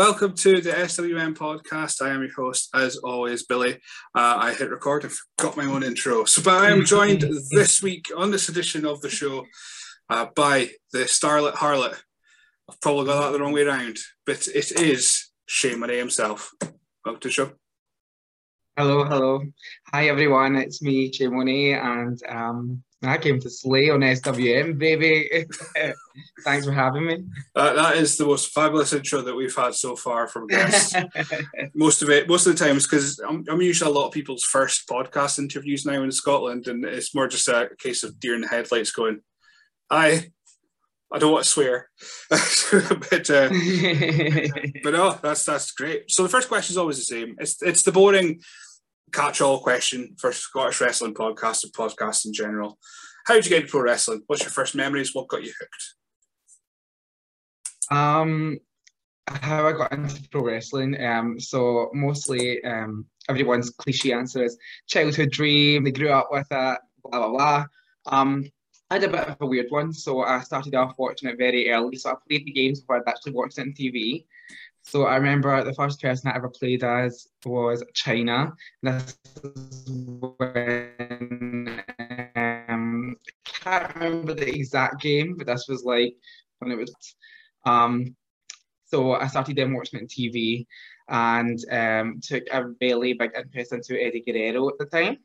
welcome to the SWN podcast. I am your host, as always, Billy. Uh, I hit record and forgot my own intro. So, but I am joined this week on this edition of the show uh, by the Starlet Harlot. I've probably got that the wrong way around, but it is Che Monet himself. Welcome to the show. Hello, hello. Hi, everyone. It's me, Che Monet, and um, I came to slay on SWN, baby. Thanks for having me. Uh, that is the most fabulous intro that we've had so far from guests. most of it, most of the times, because I'm, I'm usually a lot of people's first podcast interviews now in Scotland, and it's more just a case of deer in the headlights going, I, I don't want to swear, but uh, but no, that's that's great. So the first question is always the same. It's it's the boring catch-all question for Scottish wrestling podcasts and podcasts in general. How did you get into pro wrestling? What's your first memories? What got you hooked? Um, how I got into pro wrestling. Um, so mostly, um, everyone's cliche answer is childhood dream. They grew up with it. Blah blah blah. Um, I had a bit of a weird one, so I started off watching it very early. So I played the games before I'd actually watched it on TV. So I remember the first person I ever played as was Chyna. This is when um, I can't remember the exact game, but this was like when it was. Um, so I started then watching it on TV and um, took a really big interest into Eddie Guerrero at the time.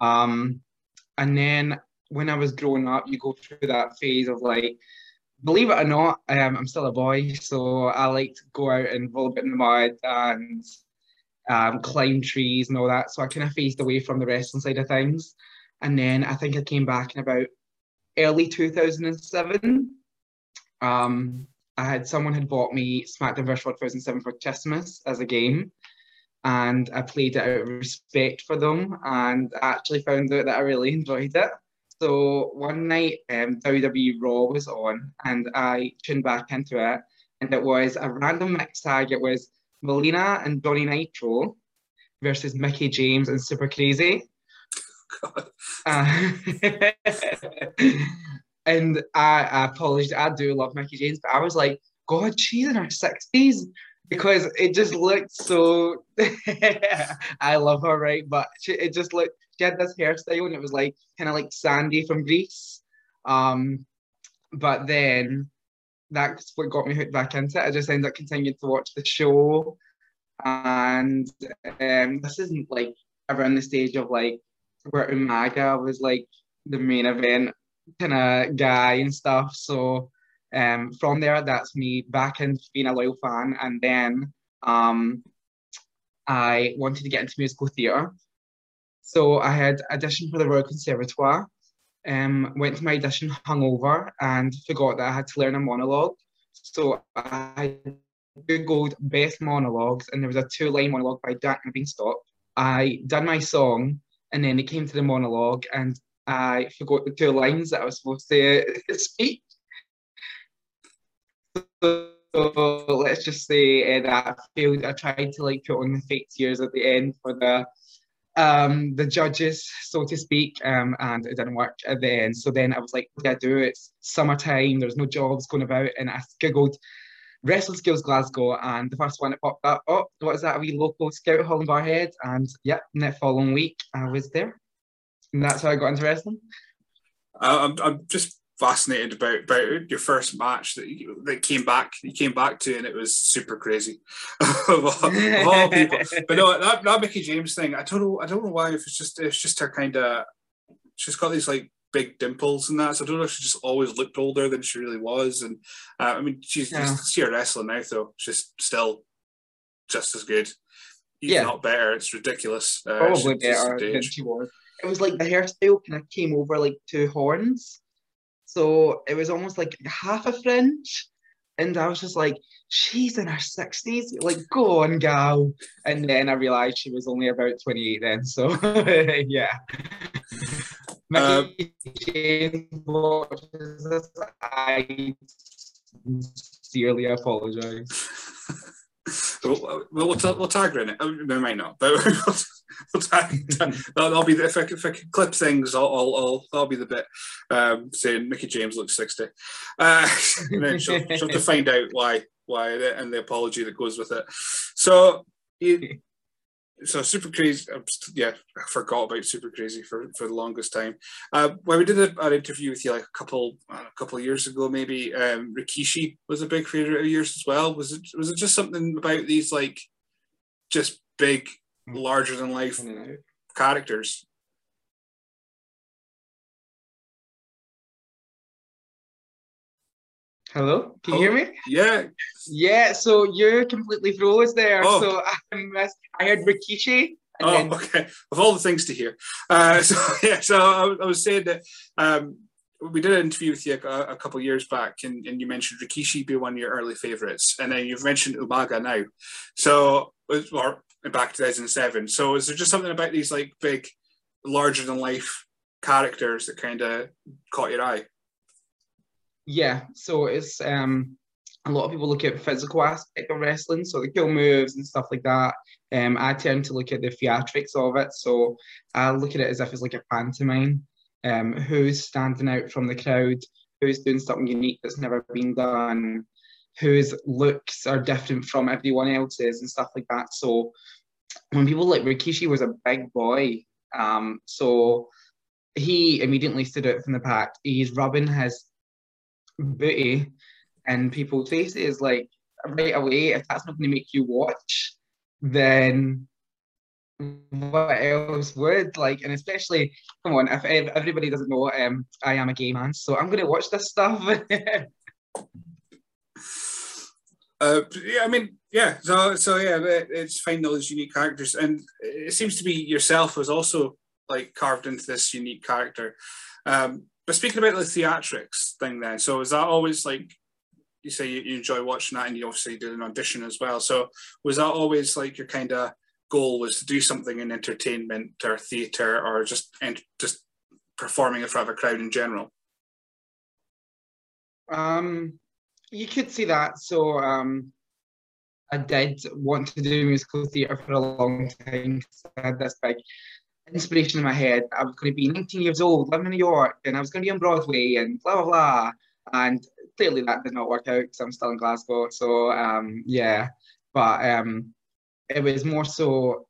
Um, and then when I was growing up, you go through that phase of like believe it or not, um, I'm still a boy, so I like to go out and roll a bit in the mud and um, climb trees and all that. So I kind of phased away from the wrestling side of things. And then I think I came back in about early 2007. Um, I had someone had bought me SmackDown vs. 2007 for Christmas as a game. And I played it out of respect for them and actually found out that I really enjoyed it. So one night, um, WWE Raw was on, and I tuned back into it, and it was a random mix tag. It was Melina and Johnny Nitro versus Mickie James and Super Crazy. Uh, and I, I apologize. I do love Mickie James, but I was like, God, she's in her sixties because it just looked so. I love her, right? But she, it just looked. She had this hairstyle, and it was like kind of like Sandy from Grease. Um, but then that's what got me hooked back into it. I just ended up continuing to watch the show, and um, this isn't like around the stage of like where Umaga was like the main event kind of guy and stuff. So um, from there, that's me back into being a loyal fan. And then um, I wanted to get into musical theatre. So I had auditioned for the Royal Conservatoire, um, went to my audition hungover and forgot that I had to learn a monologue. So I googled best monologues and there was a two-line monologue by Dan Beanstalk. I done my song and then it came to the monologue and I forgot the two lines that I was supposed to speak. So, let's just say uh, that I failed. I tried to like put on the fake tears at the end for the um the judges, so to speak, um, and it didn't work at the end. So then I was like, what do I do? It's summertime, there's no jobs going about, and I googled Wrestling Skills Glasgow, and the first one that popped up, oh, what is that? A wee local scout hall in Barrhead, and yeah, that following week I was there, and that's how I got into wrestling. I'm, I'm just fascinated about about your first match that you, that came back you came back to and it was super crazy. Of, all, people. But no that, that Mickie James thing I don't know I don't know why if it's just it's just her kind of she's got these like big dimples and that so I don't know if she just always looked older than she really was and uh, I mean she's yeah. just see her wrestling now though she's still just as good. Even yeah. not better it's ridiculous uh, probably better than she was. It was like the hairstyle kind of came over like two horns so it was almost like half a fringe. And I was just like, she's in her 60s. Like, go on, gal. And then I realized she was only about 28 then. So, yeah. Uh, James watches this. I sincerely apologize. We'll, we'll, we'll, tag her in it. Oh, we might not, but we'll, we'll tag, that'll be the, if I, if I can clip things, I'll, I'll, I'll that'll be the bit um, saying Mickie James looks sixty, uh, and she'll, she'll have to find out why why and the apology that goes with it. So. You, so super crazy yeah i forgot about super crazy for, for the longest time. Uh, when we did a, an interview with you like a couple a couple of years ago maybe um, rikishi was a big favorite of yours as well. Was it was it just something about these like just big larger than life characters Hello, can you hear me? Yeah. Yeah, so you're completely froze there. Oh. So I missed, I heard Rikishi. oh, then... okay. Of all the things to hear. Uh, so, yeah, so I, I, was saying that um, we did an interview with you a, a couple of years back, and, and, you mentioned Rikishi being one of your early favorites, and then you've mentioned Umaga now. So, or back 2007. So, is there just something about these like big, larger than life characters that kind of caught your eye? Yeah, so it's um a lot of people look at physical aspect of wrestling, so the kill moves and stuff like that. Um, I tend to look at the theatrics of it, so I look at it as if it's like a pantomime. Um, who's standing out from the crowd? Who's doing something unique that's never been done? Whose looks are different from everyone else's and stuff like that. So when people like Rikishi was a big boy, um, so he immediately stood out from the pack. He's rubbing his booty and people's faces, like right away, if that's not going to make you watch, then what else would like and especially come on if, if everybody doesn't know um i am a gay man so i'm gonna watch this stuff. Uh yeah i mean yeah so so yeah it's finding all these unique characters and it seems to be yourself was also like carved into this unique character. Um but speaking about the theatrics thing, then, so is that always like you say you, you enjoy watching that, and you obviously did an audition as well. So was that always like your kind of goal was to do something in entertainment or theatre or just and just performing in front of a crowd in general? Um, you could see that. So um, I did want to do musical theatre for a long time. I had this big inspiration in my head. I was going to be 19 years old, living in New York, and I was going to be on Broadway, and blah blah blah. And clearly that did not work out because I'm still in Glasgow. So um, yeah, but um, it was more so.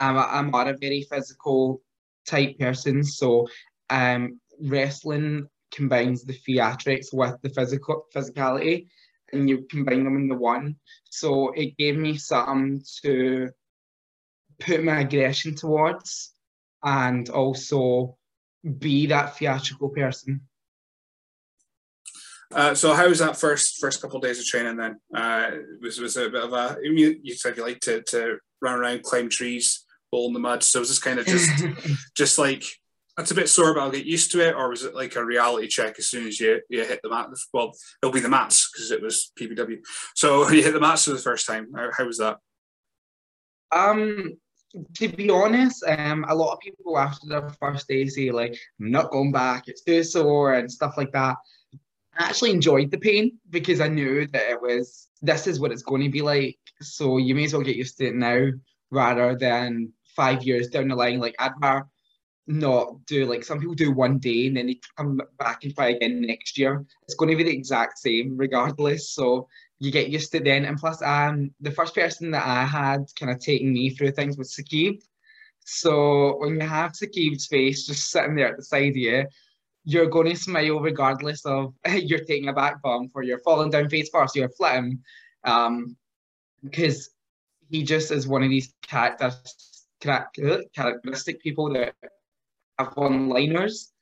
I'm a, I'm not a very physical type person, so um, wrestling combines the theatrics with the physical physicality, and you combine them in the one. So it gave me something to put my aggression towards and also be that theatrical person. Uh, so how was that first first couple of days of training then? Uh, was was a bit of a you, you said you like to, to run around, climb trees, roll in the mud. So was this kind of just just like that's a bit sore, but I'll get used to it, or was it like a reality check as soon as you, you hit the mat? Well, it'll be the mats because it was PPW. So you hit the mats for the first time. How, how was that? Um, to be honest, um, a lot of people after their first day say like, "I'm not going back. It's too sore" and stuff like that. I actually enjoyed the pain because I knew that it was this is what it's going to be like. So you may as well get used to it now rather than five years down the line. Like I'd rather not do like some people do one day and then they come back and try again next year. It's going to be the exact same regardless. So you get used to then. And plus, um, the first person that I had kind of taking me through things was Sakib. So when you have Sakib's face just sitting there at the side of you, you're going to smile regardless of you're taking a back bump or you're falling down face first, you're flipping. Um, because he just is one of these characteristic people that have one-liners.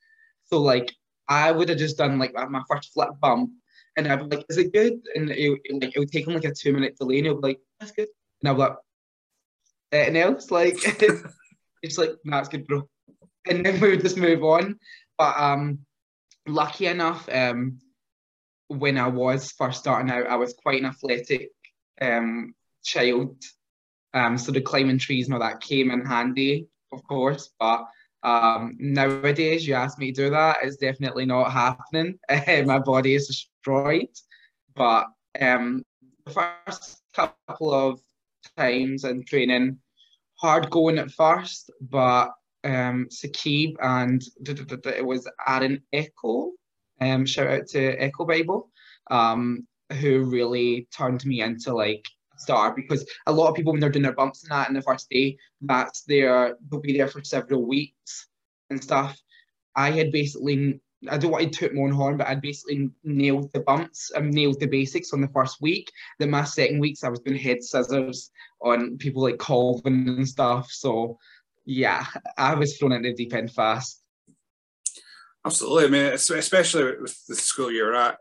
So like I would have just done like my first flip bump and I'd be like, is it good? And it, it, like, it would take him like a two minute delay and he'll be like, that's good. And I'd be like, anything else? Like, it's like, nah, it's good, bro. And then we would just move on. But um, lucky enough, um, when I was first starting out, I was quite an athletic um, child. Um, so the climbing trees and all that came in handy, of course. But um, nowadays, you ask me to do that, it's definitely not happening. My body is destroyed. But um, the first couple of times in training, hard going at first, but um, Sakib and it was Aaron Echo. Um, shout out to Echo Bible, um, who really turned me into like a star because a lot of people when they're doing their bumps and that in the first day, that's there they'll be there for several weeks and stuff. I had basically I don't want to toot my own horn, but I'd basically nailed the bumps and nailed the basics on the first week. Then my second weeks I was doing head scissors on people like Colvin and stuff. So yeah, I was thrown into the deep end fast. Absolutely. I mean, especially with the school you're at,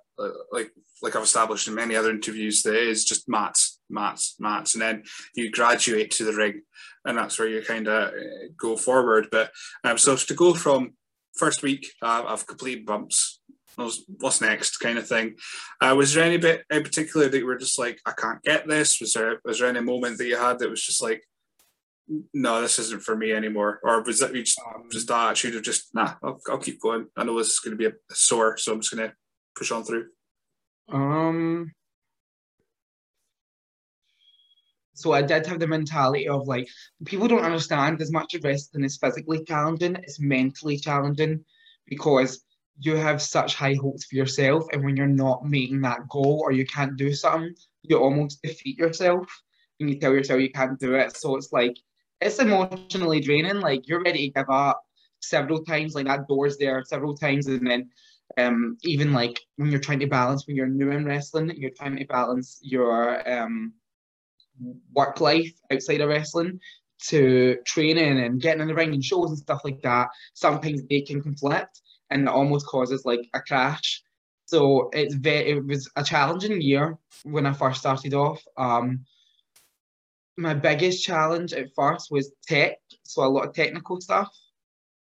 like like I've established in many other interviews, there is just mats, mats, mats, and then you graduate to the ring, and that's where you kind of uh, go forward. But um, so to go from first week, uh, I've completed bumps. What's next, kind of thing. Uh, was there any bit in particular that you were just like, I can't get this? Was there was there any moment that you had that was just like, no, this isn't for me anymore? Or was that you just, um, just that attitude of just, nah, I'll, I'll keep going. I know this is going to be a sore, so I'm just going to push on through. Um. So I did have the mentality of like people don't understand as much of wrestling is physically challenging, it's mentally challenging because you have such high hopes for yourself, and when you're not meeting that goal or you can't do something, you almost defeat yourself and you tell yourself you can't do it. So it's like it's emotionally draining. Like you're ready to give up several times, like that door's there several times, and then um, even like when you're trying to balance when you're new in wrestling, you're trying to balance your um, work life outside of wrestling to training and getting in the ring and shows and stuff like that. Sometimes they can conflict, and it almost causes like a crash. So it's very it was a challenging year when I first started off. Um, my biggest challenge at first was tech, so a lot of technical stuff.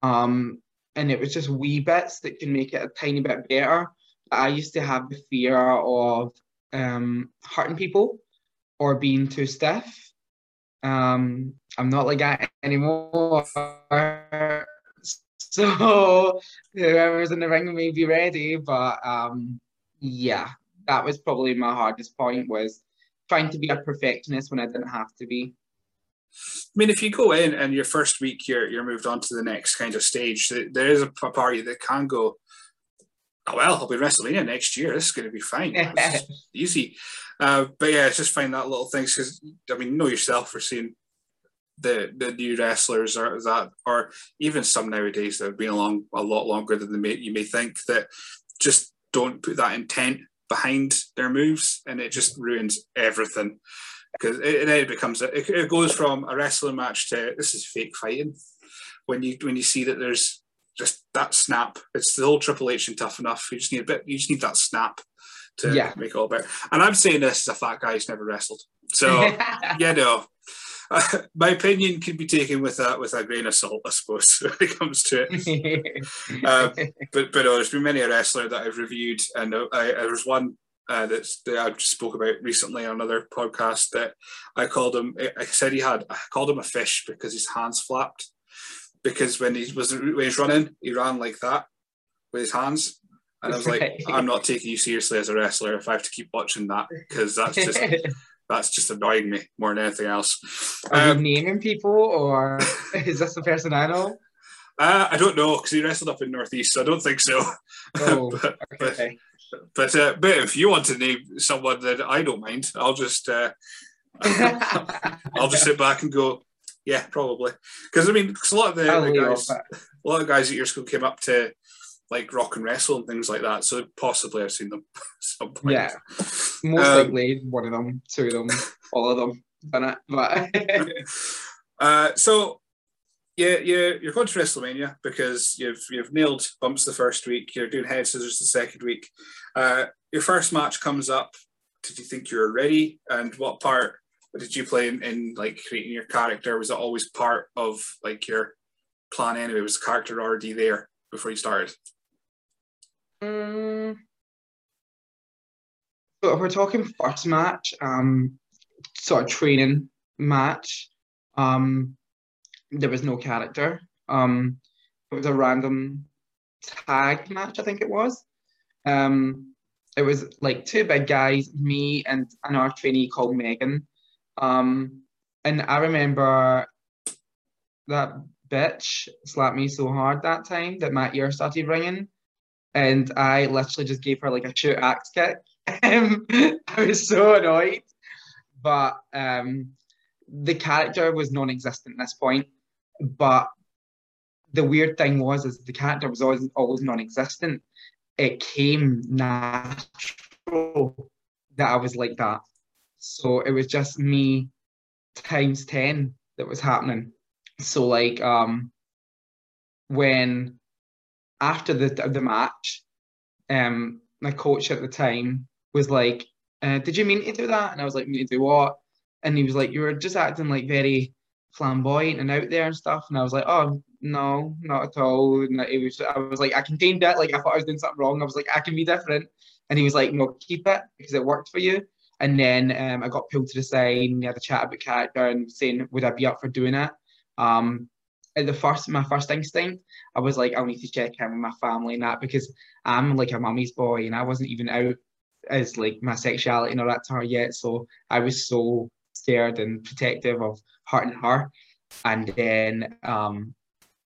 Um, and it was just wee bits that can make it a tiny bit better. I used to have the fear of um, hurting people or being too stiff. Um, I'm not like that anymore. So whoever's in the ring may be ready, but um, yeah, that was probably my hardest point was trying to be a perfectionist when I didn't have to be. I mean, if you go in and your first week you're you're moved on to the next kind of stage, there is a party that can go. Oh well, I'll be WrestleMania next year. This is going to be fine. easy. Uh, but yeah, it's just find that little things because I mean, know yourself for seeing the the new wrestlers or that, or even some nowadays that have been along a lot longer than may, you may think that just don't put that intent behind their moves, and it just ruins everything because it, it becomes a, it, it goes from a wrestling match to this is fake fighting when you when you see that there's just that snap. It's the whole Triple H and tough enough. You just need a bit. You just need that snap to yeah. make it all better. And I'm saying this as a fat guy who's never wrestled. So yeah, no. Uh, my opinion can be taken with a with a grain of salt, I suppose, when it comes to it. um, but but no, there's been many a wrestler that I've reviewed, and I, I, there was one uh, that I just spoke about recently on another podcast that I called him. I said he had. I called him a fish because his hands flapped. Because when he was when he's running, he ran like that with his hands, and I was like, I'm not taking you seriously as a wrestler if I have to keep watching that because that's just that's just annoying me more than anything else. Are um, you naming people, or is this the person I know? Uh, I don't know because he wrestled up in Northeast, so I don't think so. Oh, but, okay. But, but, uh, but if you want to name someone that I don't mind, I'll just uh, I'll just sit back and go, yeah, probably. Because I mean, cause a lot of the, the guys, a lot of guys at your school came up to like rock and wrestle and things like that. So possibly I've seen them some point. Yeah, most um, likely one of them, two of them, all of them done it. But uh, so yeah, yeah, you're going to WrestleMania because you've you've nailed bumps the first week. You're doing head scissors the second week. Uh, your first match comes up. Did you think you were ready? And what part did you play in, in like creating your character? Was it always part of like your plan anyway? Was the character already there before you started? So if we're talking first match, um, sort of training match, um, there was no character. Um, it was a random tag match, I think it was. Um, it was like two big guys, me and another trainee called Megan. Um, and I remember that bitch slapped me so hard that time that my ear started ringing. And I literally just gave her like a shoot axe kick. Um, I was so annoyed. But um, the character was non-existent at this point. But the weird thing was is the character was always always non-existent. It came natural that I was like that. So it was just me times 10 that was happening. So like um when after the the match, um my coach at the time was like, uh, did you mean to do that? And I was like, mean to do what? And he was like, you were just acting like very flamboyant and out there and stuff. And I was like, oh no, not at all. And it was I was like, I contained it, like I thought I was doing something wrong. I was like, I can be different. And he was like, no, keep it because it worked for you. And then um, I got pulled to the side and had a chat about character and saying, would I be up for doing it? Um, at the first, my first instinct, I was like, I'll need to check in with my family and that because I'm like a mummy's boy and I wasn't even out as like my sexuality and all that to her yet. So I was so scared and protective of hurting her. And then um,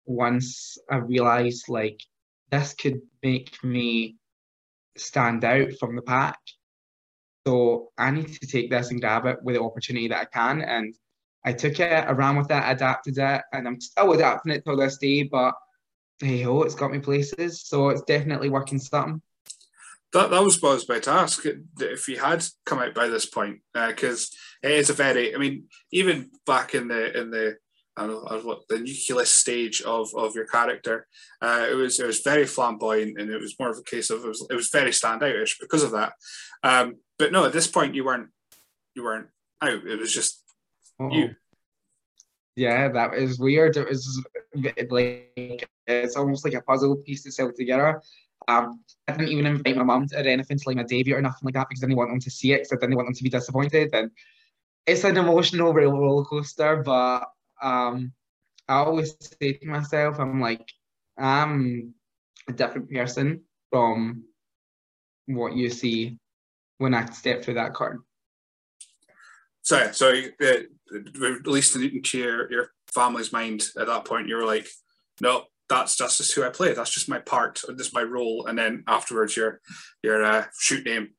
once I realized like this could make me stand out from the pack, so I need to take this and grab it with the opportunity that I can. And I took it, I ran with it, adapted it, and I'm still adapting it till this day. But hey ho, it's got me places. So it's definitely working something. That, that was what I was about to ask. If you had come out by this point, because uh, it is a very, I mean, even back in the in the I don't know what the nucleus stage of, of your character, uh, it was it was very flamboyant and it was more of a case of it was it was very standoutish because of that. Um, but no, at this point you weren't you weren't out. It was just oh. you. Yeah, that is weird. It was like it's almost like a puzzle piece to sell together. Um, I didn't even invite my mum to anything to like my debut or nothing like that because I didn't want them to see it because I didn't want them to be disappointed. And it's an emotional roller coaster, but um, I always say to myself, I'm like, I'm a different person from what you see when I step through that curtain. So, so uh, at least into your, your family's mind at that point, you were like, no, that's just, just who I play. That's just my part. This is my role. And then afterwards, your your uh, shoot name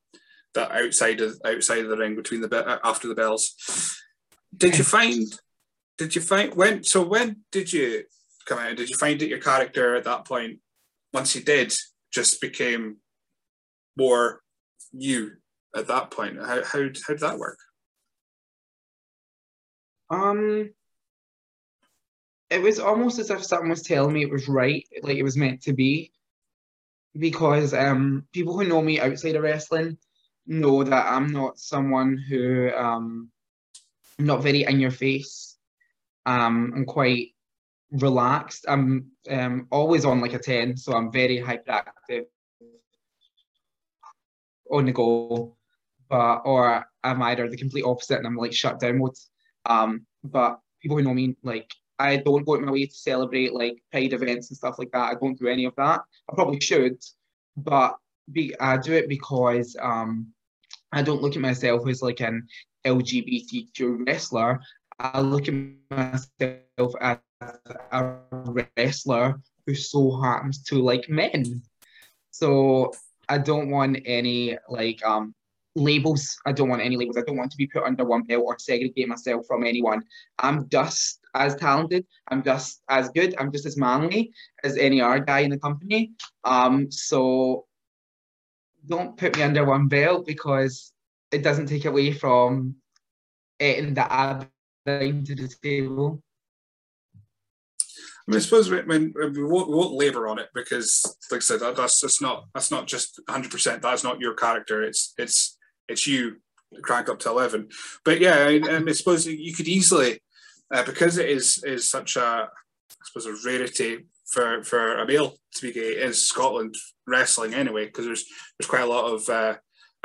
that outside of outside of the ring between the uh, after the bells. Did you find? Did you find when? So when did you come out? Did you find that your character at that point, once you did, just became more you at that point? How how how did that work? Um, it was almost as if someone was telling me it was right, like it was meant to be. Because um, people who know me outside of wrestling know that I'm not someone who um, not very in your face. Um, I'm quite relaxed. I'm um, always on like a 10, so I'm very hyperactive on the go. But or I'm either the complete opposite and I'm like shut down mode. Um, but people who know me like I don't go out my way to celebrate like pride events and stuff like that. I don't do any of that. I probably should, but be, I do it because um, I don't look at myself as like an LGBTQ wrestler. I look at myself as a wrestler who so happens to like men. So I don't want any like um labels. I don't want any labels. I don't want to be put under one belt or segregate myself from anyone. I'm just as talented. I'm just as good. I'm just as manly as any other guy in the company. Um, so don't put me under one belt because it doesn't take away from it that I bring to the table. I mean, I suppose we, I mean, we won't, won't labour on it because, like I said, that, that's that's not that's not just 100. percent That's not your character. It's it's it's you crank up to 11. But yeah, I, I suppose you could easily uh, because it is is such a I suppose a rarity for for a male to be gay in Scotland wrestling anyway because there's there's quite a lot of uh,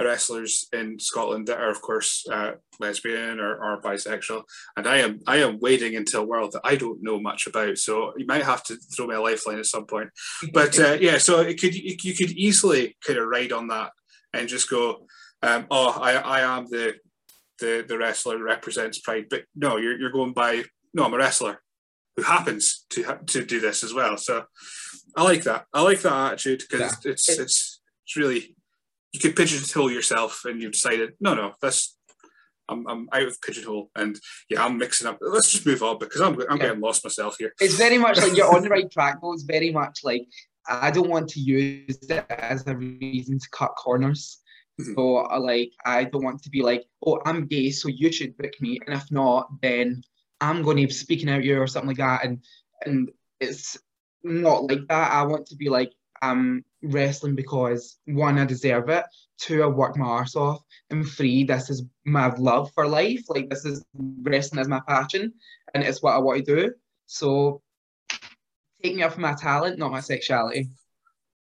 wrestlers in Scotland that are, of course, uh, lesbian or, or bisexual, and I am I am wading into a world that I don't know much about. So you might have to throw me a lifeline at some point. But uh, yeah, so it could you could easily kind of ride on that and just go, um, oh, I, I am the the the wrestler represents Pride, but no, you're you're going by no, I'm a wrestler who happens to to do this as well. So I like that. I like that attitude because yeah. it's it's it's really you could pigeonhole yourself and you've decided no no that's I'm, I'm out of pigeonhole and yeah I'm mixing up. Let's just move on because I'm I'm yeah. getting lost myself here. It's very much like you're on the right track. Though it's very much like I don't want to use it as a reason to cut corners. Mm-hmm. So like I don't want to be like, oh, I'm gay, so you should book me, and if not, then I'm going to be speaking out you or something like that. And and it's not like that. I want to be like, I'm wrestling because one, I deserve it. Two, I work my arse off. And three, this is my love for life. Like this is wrestling as my passion, and it's what I want to do. So take me off my talent, not my sexuality.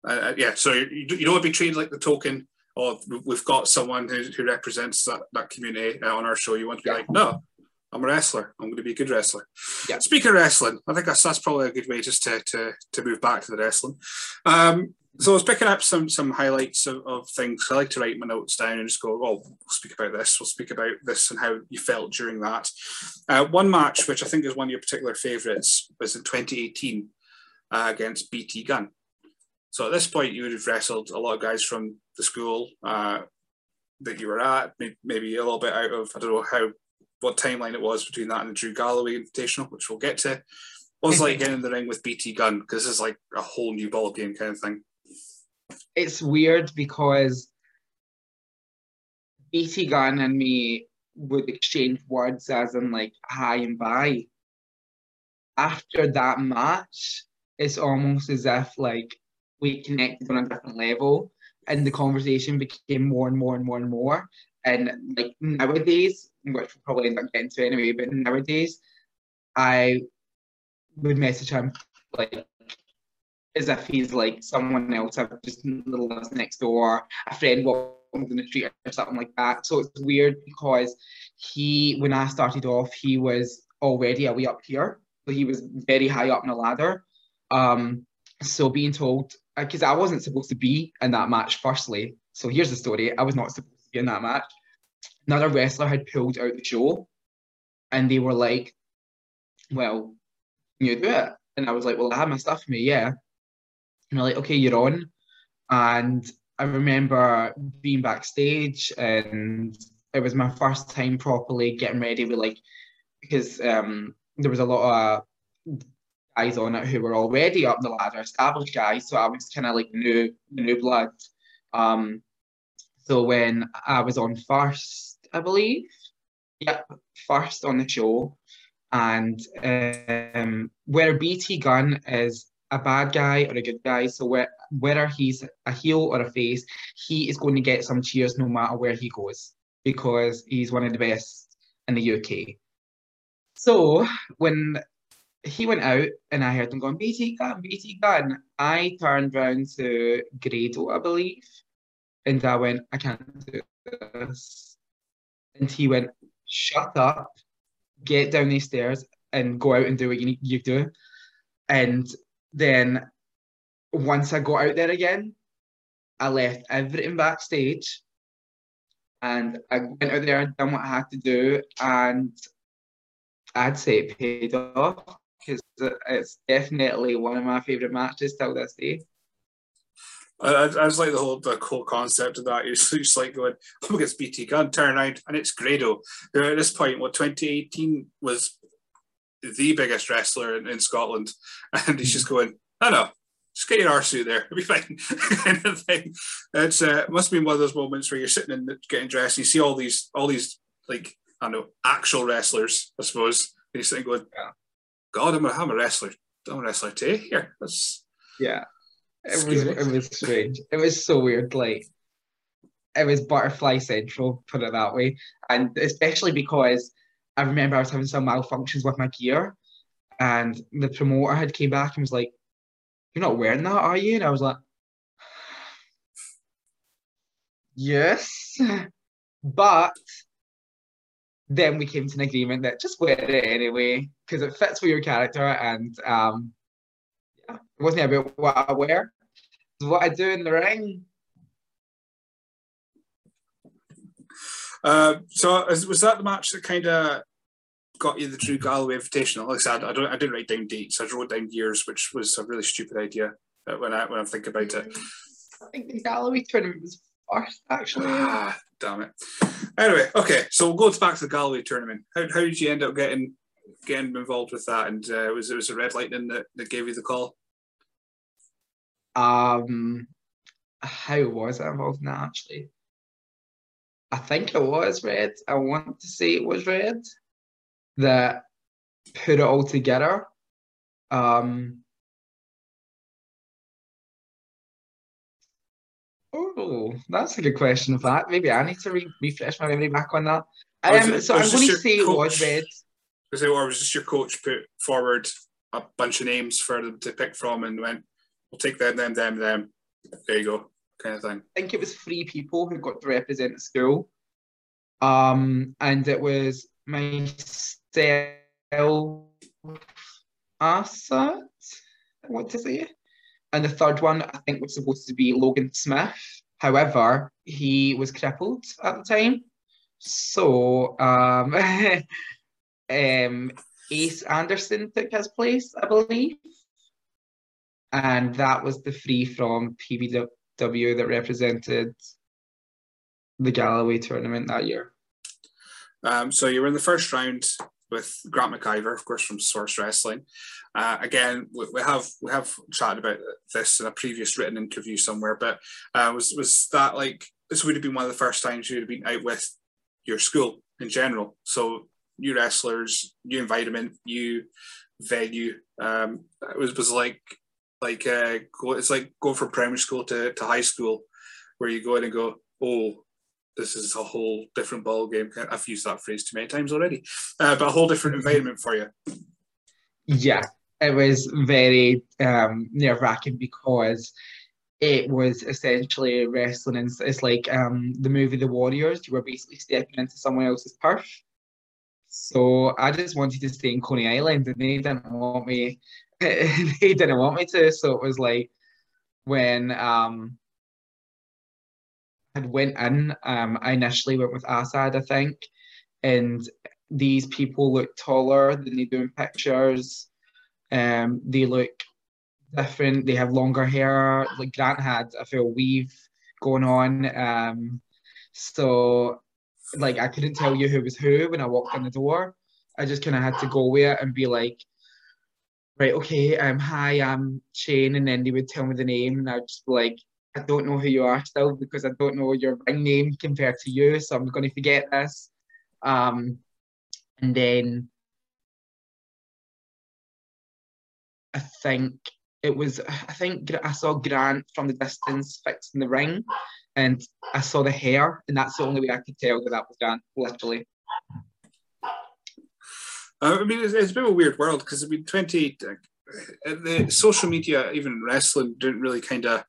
Uh, uh yeah, so you, you don't want to be treated like the token or we've got someone who, who represents that, that community uh, on our show. You want to be yeah. like, no, I'm a wrestler. I'm going to be a good wrestler. Yeah. Speaking of wrestling, I think that's that's probably a good way just to to, to move back to the wrestling. Um, so I was picking up some some highlights of, of, things. I like to write my notes down and just go, oh, we'll speak about this. We'll speak about this and how you felt during that. Uh, one match, which I think is one of your particular favourites, was in 2018 uh, against BT Gunn. So at this point, you would have wrestled a lot of guys from the school uh, that you were at, maybe a little bit out of, I don't know how what timeline it was between that and the Drew Galloway Invitational, which we'll get to. What was like getting in the ring with BT Gunn? Because this is like a whole new ball game kind of thing. It's weird because BT Gunn and me would exchange words as in like hi and bye. After that match, it's almost as if like we connected on a different level and the conversation became more and more and more and more. And like nowadays, which we'll probably end up getting to anyway, but nowadays, I would message him like as if he's like someone else I've just little us next door, a friend walking in the street or something like that. So it's weird because he, when I started off, he was already a way up here. So he was very high up in the ladder. Um, so being told, because I wasn't supposed to be in that match, firstly. So here's the story: I was not supposed to be in that match. Another wrestler had pulled out the show, and they were like, "Well, you do it." And I was like, "Well, I have my stuff with me, yeah." And they're like, "Okay, you're on." And I remember being backstage, and it was my first time properly getting ready with like, because um, there was a lot of guys on it who were already up the ladder, established guys. So I was kind of like new, new blood. Um, so when I was on first, I believe, yep, first on the show, and um, where BT Gunn is a bad guy or a good guy, so whether he's a heel or a face, he is going to get some cheers no matter where he goes because he's one of the best in the UK. So when he went out and I heard him going, BT Gunn, BT Gunn, I turned round to Grado, I believe, and I went, I can't do this. And he went, shut up, get down these stairs and go out and do what you need you do. And then once I got out there again, I left everything backstage and I went out there and done what I had to do and I'd say it paid off because it's definitely one of my favourite matches till this day. I, I was like the whole the whole concept of that. It's just like going up against BT Gunn, turn around, and it's Grado. At this point, what 2018 was the biggest wrestler in, in Scotland, and he's just going, I know, just get your arse suit there, it'll be fine, kind of thing. It's uh, must have been one of those moments where you're sitting and getting dressed, and you see all these all these like I don't know actual wrestlers, I suppose, and you're sitting going. God, I'm a, I'm a wrestler. I'm a wrestler too. Here, that's yeah. It was it was strange. It was so weird. Like it was butterfly central, put it that way, and especially because I remember I was having some malfunctions with my gear, and the promoter had came back and was like, "You're not wearing that, are you?" And I was like, yes, but then we came to an agreement that just wear it anyway because it fits with your character and um, yeah, it wasn't about what I wear, it's what I do in the ring. Uh, so was that the match that kind of got you the Drew Galloway Invitational? Like I said, I don't, I didn't write down dates. I wrote down years, which was a really stupid idea when I when I think about it. I think the Galloway tournament was first, actually. Ah, damn it. Anyway, okay, so we'll go back to the Galloway tournament. How, how did you end up getting getting involved with that? And uh, was it was a Red Lightning that, that gave you the call? Um, how was I involved in that actually? I think it was Red. I want to say it was Red that put it all together. Um, oh, that's a good question. Of that, maybe I need to re- refresh my memory back on that. Um, it, so I'm going to say coach, it was Red. Was it, or was just your coach put forward a bunch of names for them to pick from and went, "We'll take them, them, them, them." There you go, kind of thing. I think it was three people who got to represent the school, um, and it was myself, Assad, what to say, and the third one I think was supposed to be Logan Smith. However, he was crippled at the time, so um, um, Ace Anderson took his place, I believe, and that was the three from PBW that represented the Galloway tournament that year. Um, so you were in the first round with Grant McIver, of course, from Source Wrestling. Uh, again, we, we, have we have chatted about this in a previous written interview somewhere, but uh, was was that like this would have been one of the first times you'd have been out with your school in general? So new wrestlers, new environment, new venue. Um, it was was like like uh, go, it's like going from primary school to, to high school, where you go in and go, oh, this is a whole different ball game. I've used that phrase too many times already, uh, but a whole different environment for you. Yeah, it was very um, nerve wracking because it was essentially wrestling. And it's like um, the movie The Warriors. You were basically stepping into someone else's purse. So I just wanted to stay in Coney Island, and they didn't want me. They didn't want me to. So it was like when um, had went in, um, I initially went with Assad, I think, and these people look taller than they do in pictures. Um, they look different. They have longer hair. Like Grant had a full weave going on. Um, so like I couldn't tell you who was who when I walked in the door. I just kind of had to go with it and be like, right, okay, um, hi, I'm Shane, and then they would tell me the name, and I'd just be like, I don't know who you are still because I don't know your ring name compared to you, so I'm going to forget this. Um, and then I think it was, I think I saw Grant from the distance fixing the ring, and I saw the hair, and that's the only way I could tell that that was Grant, literally. Uh, I mean, it's, it's a bit of a weird world because I mean, 20, uh, the social media, even wrestling, didn't really kind of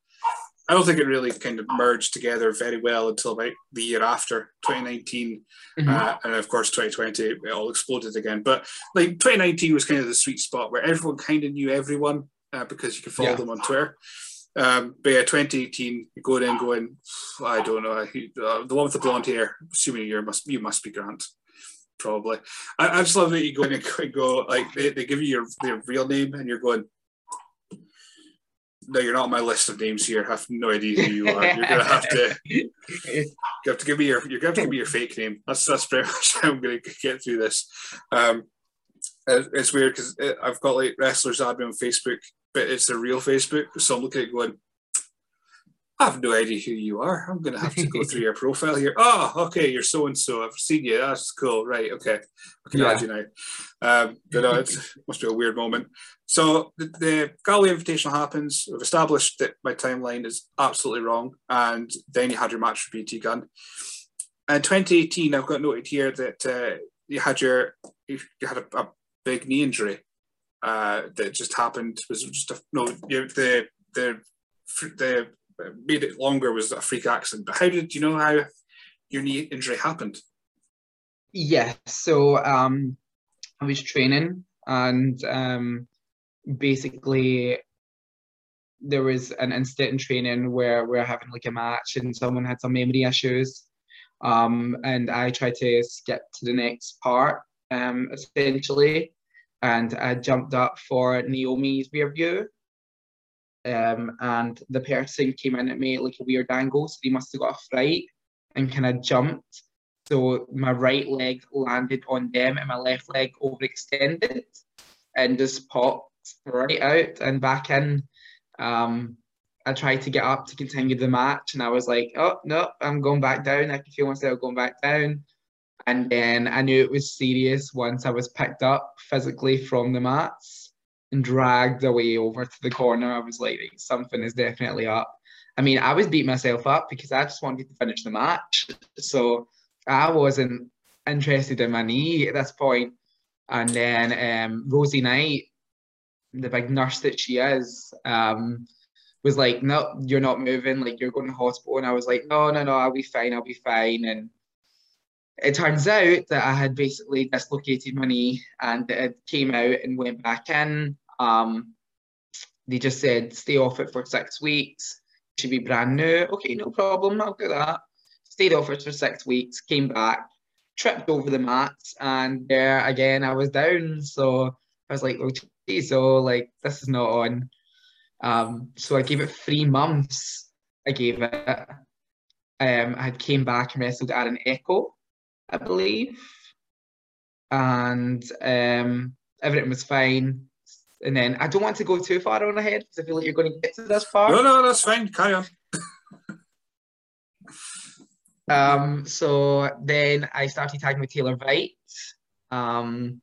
I don't think it really kind of merged together very well until about the year after 2019, mm-hmm. uh, and of course 2020 it all exploded again. But like 2019 was kind of the sweet spot where everyone kind of knew everyone uh, because you could follow yeah. them on Twitter. Um, but yeah, 2018, you go in going, I don't know, uh, the one with the blonde hair. Assuming you must you must be Grant, probably. I, I just love that you go in and go like they, they give you your, your real name and you're going no, you're not on my list of names here. I have no idea who you are. You're gonna have to you have to give me your you're gonna have to give me your fake name. That's that's pretty much how I'm gonna get through this. Um, it's weird because I've got like wrestlers admin on Facebook, but it's the real Facebook. So I'm looking at going, I have no idea who you are. I'm going to have to go through your profile here. Oh, okay, you're so and so. I've seen you. That's cool. Right. Okay. I can yeah. add you now. Um, but no, it must be a weird moment. So the, the Galloway Invitational happens. We've established that my timeline is absolutely wrong. And then you had your match for BT Gunn. In 2018, I've got noted here that uh, you had your you had a, a big knee injury uh, that just happened. It Was just a, no the the the made it longer was a freak accident. But how did you know how your knee injury happened? Yeah, so um, I was training and um, basically there was an incident in training where we are having like a match and someone had some memory issues um, and I tried to skip to the next part um, essentially and I jumped up for Naomi's rear view um, and the person came in at me like a weird angle so they must have got a fright and kind of jumped so my right leg landed on them and my left leg overextended and just popped right out and back in. Um, I tried to get up to continue the match and I was like, oh, no, I'm going back down. I can feel myself going back down. And then I knew it was serious once I was picked up physically from the mats and dragged away over to the corner. I was like, something is definitely up. I mean, I was beating myself up because I just wanted to finish the match. So I wasn't interested in my knee at this point. And then um, Rosie Knight, the big nurse that she is, um, was like, "No, you're not moving. Like you're going to hospital." And I was like, "No, no, no. I'll be fine. I'll be fine." And it turns out that I had basically dislocated my knee, and it came out and went back in. Um, they just said stay off it for six weeks. Should be brand new. Okay, no problem. I'll do that stayed off it for six weeks, came back, tripped over the mats, and there uh, again I was down. So I was like, geez, so like this is not on. Um, so I gave it three months. I gave it. Um, I had came back and wrestled at an Echo, I believe, and um, everything was fine. And then I don't want to go too far on ahead because I feel like you're going to get to this part. No, no, that's fine. Carry on. Um, so then I started tagging with Taylor Veit. Um,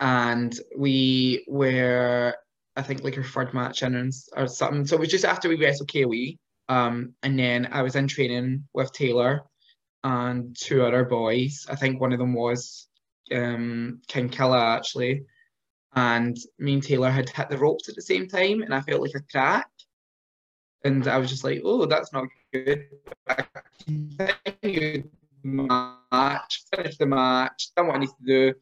and we were, I think, like her third match in or something. So it was just after we wrestled KOE. Um, and then I was in training with Taylor and two other boys. I think one of them was um, King Killa, actually. And me and Taylor had hit the ropes at the same time, and I felt like a crack. And I was just like, oh, that's not good. I continued match, finished the match, done what I needed to do,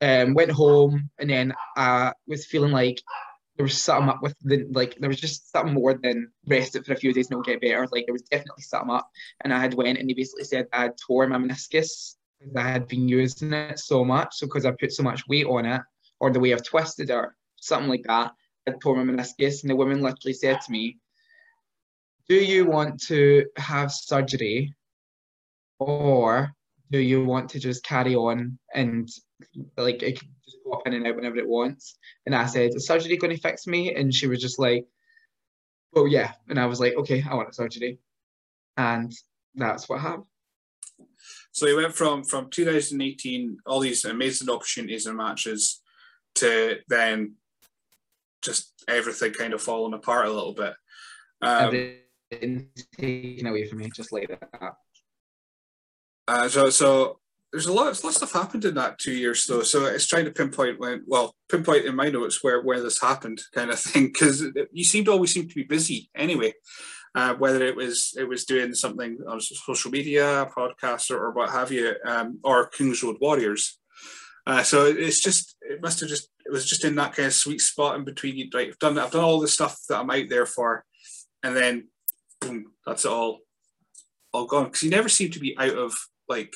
um, went home, and then I was feeling like there was something up with the like there was just something more than rest it for a few days and it'll get better. Like there was definitely something up. And I had went and he basically said I had tore my meniscus because I had been using it so much. So because I put so much weight on it, or the way I've twisted it, or something like that, I tore my meniscus. And the woman literally said to me, do you want to have surgery or do you want to just carry on and like it can just pop in and out whenever it wants? And I said, Is surgery going to fix me? And she was just like, Well, yeah. And I was like, Okay, I want a surgery. And that's what happened. So you went from from 2018, all these amazing opportunities and matches, to then just everything kind of falling apart a little bit. Um, taken away from me just like that. Uh, so, so there's a lot, a lot of stuff happened in that two years though. So it's trying to pinpoint when, well, pinpoint in my notes where where this happened, kind of thing, because you seemed to always seem to be busy anyway. Uh, whether it was it was doing something on social media, podcast, or, or what have you, um, or Kings Road Warriors. Uh, so it's just it must have just it was just in that kind of sweet spot in between. Right, I've done I've done all the stuff that I'm out there for, and then boom, that's all all gone. Because you never seem to be out of like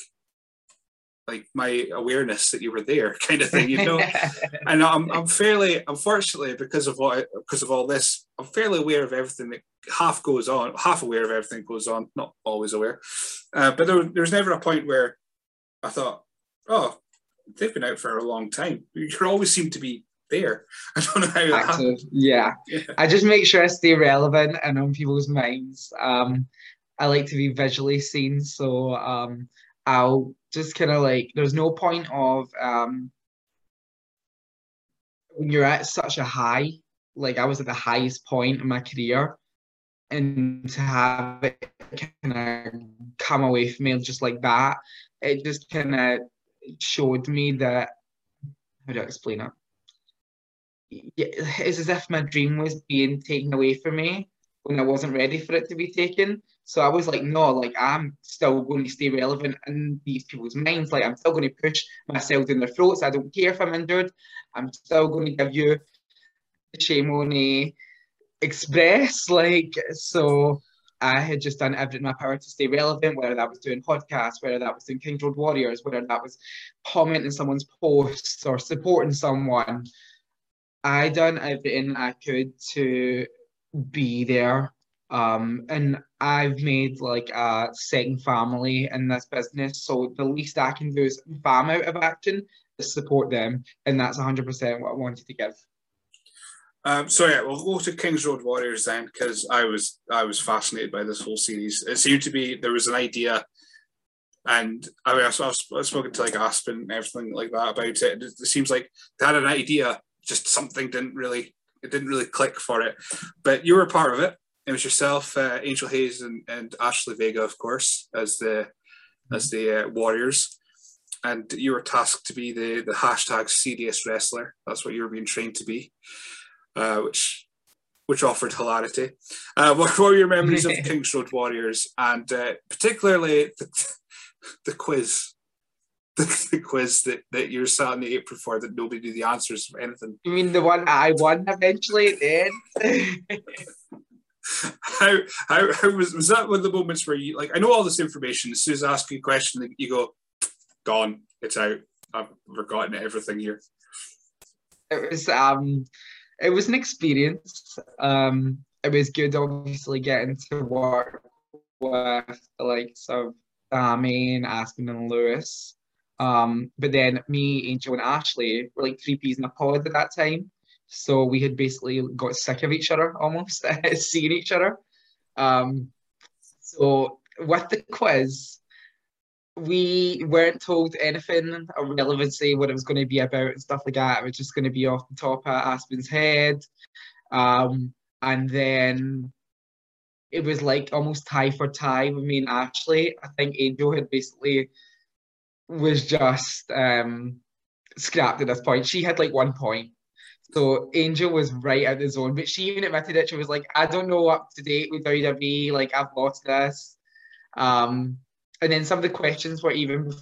like my awareness that you were there kind of thing you know and I'm, I'm fairly unfortunately because of what because of all this i'm fairly aware of everything that half goes on half aware of everything that goes on not always aware uh, but there, there's never a point where i thought oh they've been out for a long time you always seem to be there. I don't know how that Active, yeah. yeah. I just make sure I stay relevant and on people's minds. Um, I like to be visually seen, so um, I'll just kind of like. There's no point of um, when you're at such a high. Like I was at the highest point in my career, and to have it kind of come away from me just like that, it just kind of showed me that. How do I explain it? it's as if my dream was being taken away from me when I wasn't ready for it to be taken. So I was like, no, like I'm still going to stay relevant in these people's minds. Like I'm still going to push myself in their throats. I don't care if I'm injured. I'm still going to give you the shame express. Like so I had just done everything in my power to stay relevant, whether that was doing podcasts, whether that was doing Kings Road Warriors, whether that was commenting someone's posts or supporting someone. I done everything I could to be there. Um, and I've made like a second family in this business. So the least I can do is if I'm out of action, to support them. And that's 100% what I wanted to give. Um, so yeah, we'll go to Kings Road Warriors then, because I was I was fascinated by this whole series. It seemed to be there was an idea, and I mean I've, I've spoken to like Aspen and everything like that about it. It, it seems like they had an idea, just something didn't really it didn't really click for it. But you were part of it. It was yourself, uh, Angel Hayes, and, and Ashley Vega, of course, as the as the uh, Warriors, and you were tasked to be the the hashtag serious wrestler. That's what you were being trained to be uh, which which offered hilarity. Uh, what, were your memories of Kings Road Warriors, and uh, particularly the, the quiz? The, the, quiz that, that you're sat in the apron for that nobody knew the answers for anything. You mean the one I won eventually then? how, how how was was that one of the moments where you like I know all this information as soon as I ask you a question you go gone it's out I've forgotten everything here. It was um it was an experience. Um, it was good, obviously, getting to work with the likes of Damien, and Aspen and Lewis. Um, but then me, Angel, and Ashley were like three peas in a pod at that time. So we had basically got sick of each other almost, seeing each other. Um, so with the quiz, we weren't told anything of relevancy, what it was going to be about and stuff like that. It was just going to be off the top of Aspen's head. Um, and then it was like almost tie for tie with me and Ashley. I think Angel had basically was just um, scrapped at this point. She had like one point. So Angel was right at the zone, but she even admitted it. She was like, I don't know up to date with WWE, like I've lost this. Um, and then some of the questions were even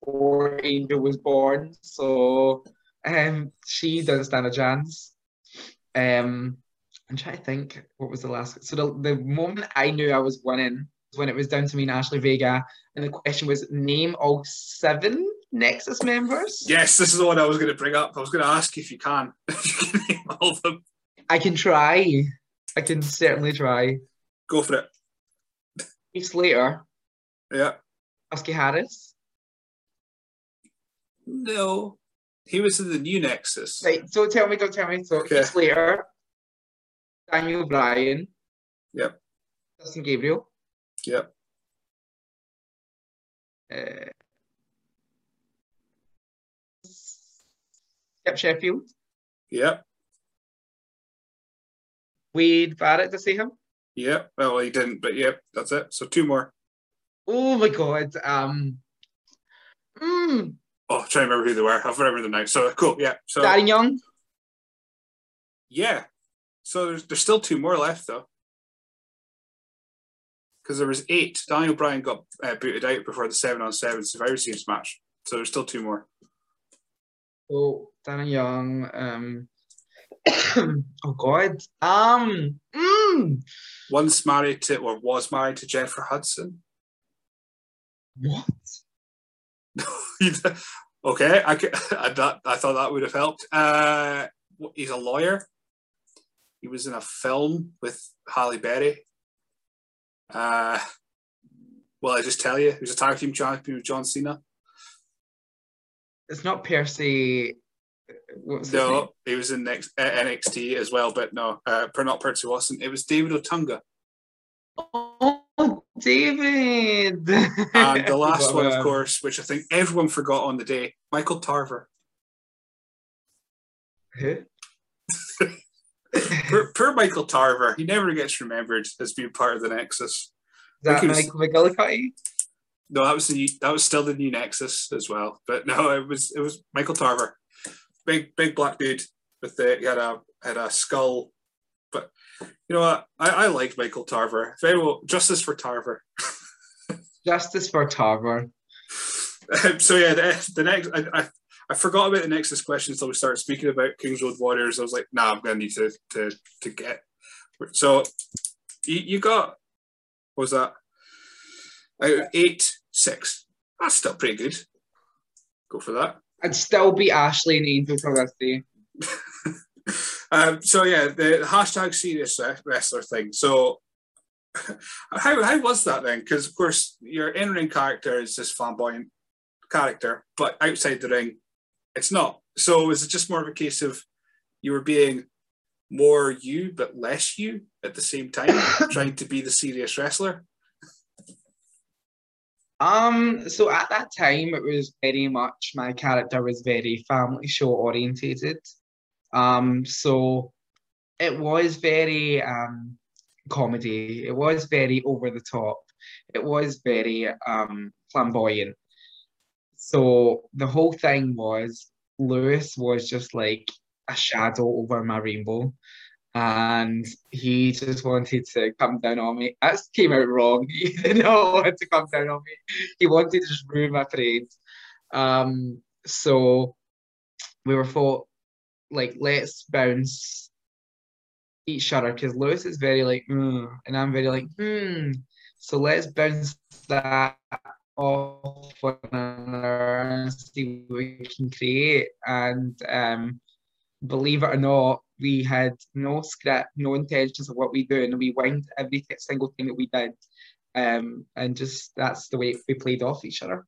before Angel was born. So um, she doesn't stand a chance. Um, I'm trying to think what was the last. So the, the moment I knew I was winning was when it was down to me and Ashley Vega, and the question was name all seven Nexus members. Yes, this is the one I was going to bring up. I was going to ask if you can. If you can name all of them. I can try. I can certainly try. Go for it. Heath Slater. Yeah. Husky Harris? No. He was in the new Nexus. Right, so tell me, don't tell me. So okay. Slater, Daniel Bryan. Yep. Justin Gabriel. Yep. Uh, Skip Sheffield. Yep. Wade Barrett to see him. Yep. Well, he didn't, but yep, that's it. So two more. Oh my god. Um. Mm. Oh, I'm trying to remember who they were. I've remembered them now. So cool. Yeah. So Darren Young. Yeah. So there's there's still two more left though. Because there was eight. Daniel Bryan got uh, booted out before the seven on seven Survivor Series match. So there's still two more. Oh, Darren Young. Um. oh God. Um. Mm. One's married to or was married to Jennifer Hudson. What? okay, I, could, I, I thought that would have helped. Uh, he's a lawyer. He was in a film with Halle Berry. Uh, well, I just tell you, he was a tag team champion with John Cena. It's not Percy. No, he was in next, uh, NXT as well, but no, uh, not Percy Watson. It was David Otunga. Oh David. and the last one, of course, which I think everyone forgot on the day, Michael Tarver. Who? poor, poor, Michael Tarver. He never gets remembered as being part of the Nexus. Is that Michael McGillicutty? No, that was the that was still the new Nexus as well. But no, it was it was Michael Tarver, big big black dude with the he had a had a skull But you know what? I, I like Michael Tarver. Very well. Justice for Tarver. Justice for Tarver. Um, so yeah, the, the next I, I, I forgot about the Nexus question until we started speaking about Kings Road Warriors. I was like, nah, I'm gonna need to to to get. So you, you got what was that? Uh, eight six. That's still pretty good. Go for that. I'd still be Ashley and Angel for this day. um, so yeah, the hashtag serious wrestler thing. So how, how was that then? Because of course your in-ring character is this flamboyant character, but outside the ring, it's not. So is it just more of a case of you were being more you but less you at the same time, trying to be the serious wrestler? Um, so at that time, it was very much my character was very family show orientated. Um, so it was very um comedy. It was very over the top. It was very um flamboyant. So the whole thing was Lewis was just like a shadow over my rainbow and he just wanted to come down on me. That came out wrong. He did not want to come down on me. He wanted to just ruin my parade. Um, so we were thought like let's bounce each other because Lewis is very like mm, and I'm very like hmm. So let's bounce that off one another and see what we can create. And um, believe it or not, we had no script, no intentions of what we do, and we went every single thing that we did, um, and just that's the way we played off each other.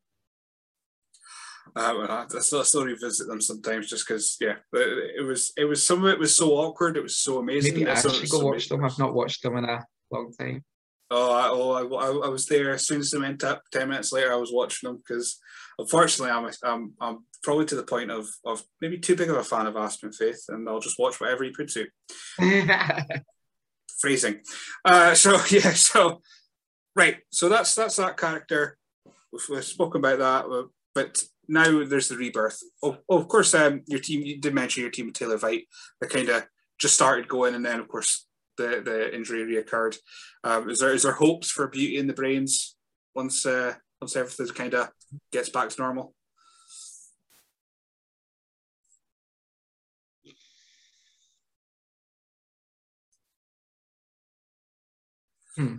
Uh, I still, I still revisit them sometimes just because, yeah, it, it, was it was some of it was so awkward, it was so amazing. Maybe I should go so watch them. I've not watched them in a long time. Oh, I, oh, I, I, was there as soon as they went up. Ten minutes later, I was watching them because, unfortunately, I'm, I'm I'm probably to the point of of maybe too big of a fan of Aspen Faith, and I'll just watch whatever he puts out. Phrasing. Uh, so yeah, so right, so that's that's that character. We've, we've spoken about that, uh, but now there's the rebirth. Oh, oh of course, um, your team. You did mention your team with Taylor Vite. That kind of just started going, and then of course the the injury reoccurred. Um, is there is there hopes for beauty in the brains once uh, once everything kind of gets back to normal? Hmm.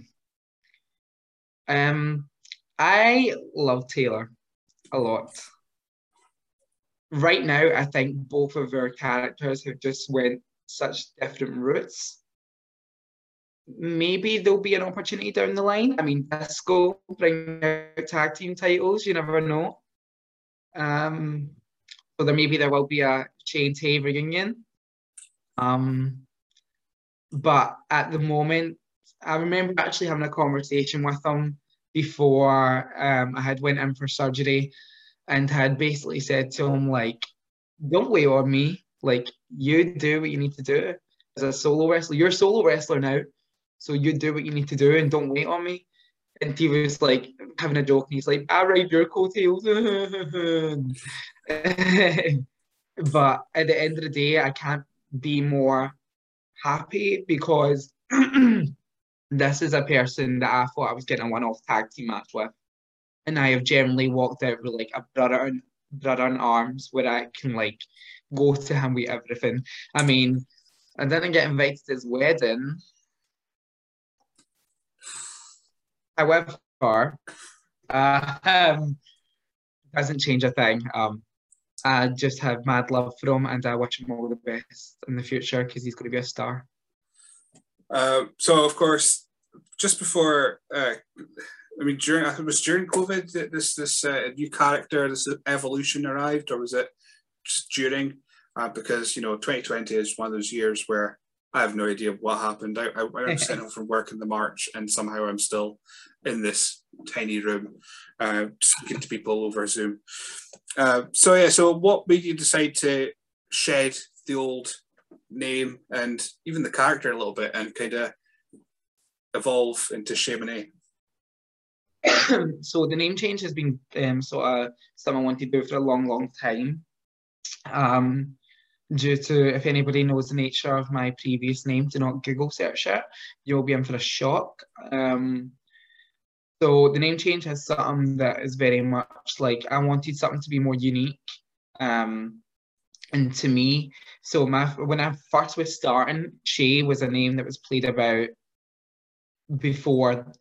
Um, I love Taylor a lot. Right now, I think both of our characters have just went such different routes maybe there'll be an opportunity down the line. I mean, Disco bring out tag team titles, you never know. Um, so there maybe there will be a Chain Tay reunion. Um, but at the moment, I remember actually having a conversation with him before um, I had went in for surgery and had basically said to him like, don't wait on me. Like you do what you need to do as a solo wrestler. You're a solo wrestler now. So you do what you need to do and don't wait on me. And he was like having a joke, and he's like, "I ride your coattails." but at the end of the day, I can't be more happy because this is a person that I thought I was getting a one-off tag team match with, and I have generally walked out with like a brother in brother in arms where I can like go to him with everything. I mean, I didn't get invited to his wedding, However, uh, um, doesn't change a thing. Um, I just have mad love for him, and I wish him all the best in the future because he's going to be a star. Uh, so, of course, just before, uh, I mean, during it was during COVID that this this uh, new character, this evolution arrived, or was it just during? Uh, because you know, 2020 is one of those years where I have no idea what happened. I, I, I was sent home from work in the March, and somehow I'm still in this tiny room, uh, speaking to people over Zoom. Uh, so yeah, so what made you decide to shed the old name and even the character a little bit, and kind of evolve into Shaman so the name change has been um, sort of something I wanted to do for a long, long time. Um, due to if anybody knows the nature of my previous name, do not Google search it. You'll be in for a shock. Um, so the name change has something that is very much like I wanted something to be more unique. Um, and to me, so my when I first was starting, Shay was a name that was played about before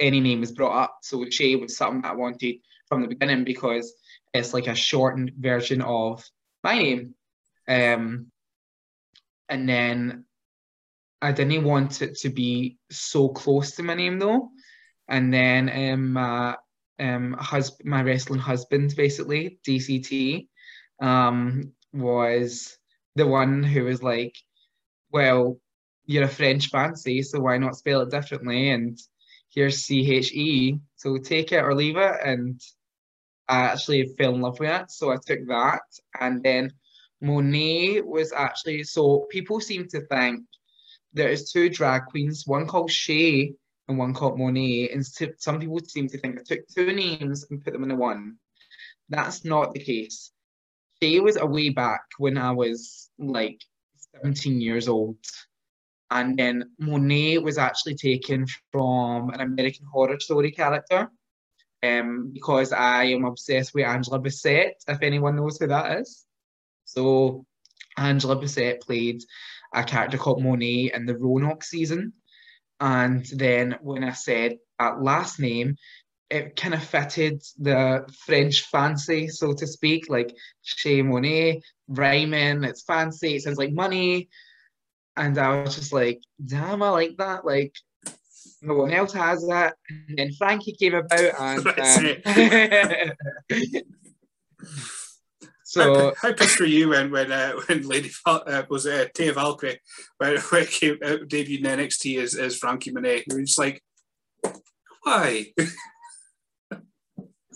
any name was brought up. So Shay was something I wanted from the beginning because it's like a shortened version of my name. Um, and then I didn't want it to be so close to my name though. And then um, my um, hus- my wrestling husband, basically, DCT, um, was the one who was like, well, you're a French fancy, so why not spell it differently? And here's C H E, so take it or leave it. And I actually fell in love with it, so I took that. And then Monet was actually, so people seem to think there's two drag queens, one called Shay and one called Monet. And some people seem to think I took two names and put them in a one. That's not the case. Shay was a way back when I was like 17 years old. And then Monet was actually taken from an American Horror Story character um, because I am obsessed with Angela Bassett, if anyone knows who that is. So Angela Bassett played a character called Monet in the Roanoke season. And then when I said that last name, it kind of fitted the French fancy, so to speak, like Che Monet, rhyming, it's fancy, it sounds like money. And I was just like, damn, I like that. Like, no one else has that. And then Frankie came about and. Um, so how, how pissed were you when when uh, when Lady uh, was uh, Taya Valkyrie when, when it came out debuted in NXT as, as Frankie Monet? You were just like, why?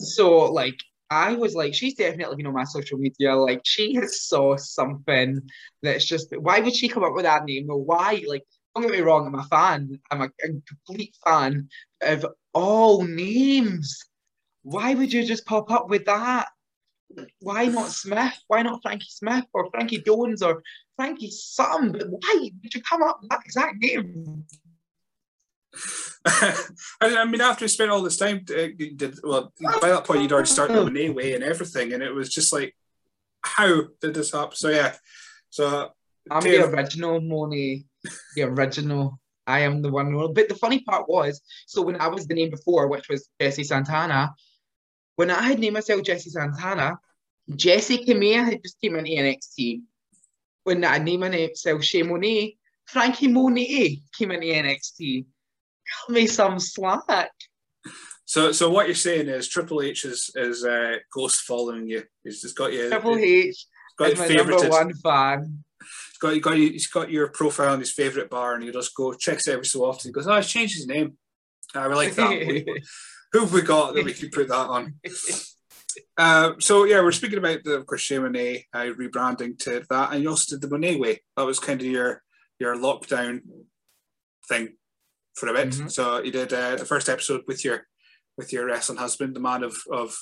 So like I was like, she's definitely been on my social media. Like, she has saw something that's just, why would she come up with that name? Or why? Like, don't get me wrong, I'm a fan. I'm a, a complete fan of all names. Why would you just pop up with that? Why not Smith? Why not Frankie Smith or Frankie Jones or Frankie something? But why would you come up with that exact name? I mean, after we spent all this time, uh, did well by that point you'd already started the Monet way and everything, and it was just like, how did this happen? So yeah, so I'm the original Monet, the original. I am the one. But the funny part was, so when I was the name before, which was Jesse Santana, when I had named myself Jesse Santana, Jessi Kamea had just came in NXT. When I named myself Che Monet, Frankie Monet came in NXT cut me some slack. So, so what you're saying is Triple H is is uh, ghost following you. He's just got you. Triple H got is my number one fan. He's got, got, he's got your profile on his favorite bar, and he just go checks every so often. He goes, "Oh, he's changed his name. I really like that. Who have we got that we can put that on?" Uh, so yeah, we're speaking about the of course Che Monet uh, rebranding to that, and you also did the Monet way. That was kind of your your lockdown thing for a bit. Mm-hmm. So you did uh, the first episode with your with your wrestling husband, the man of of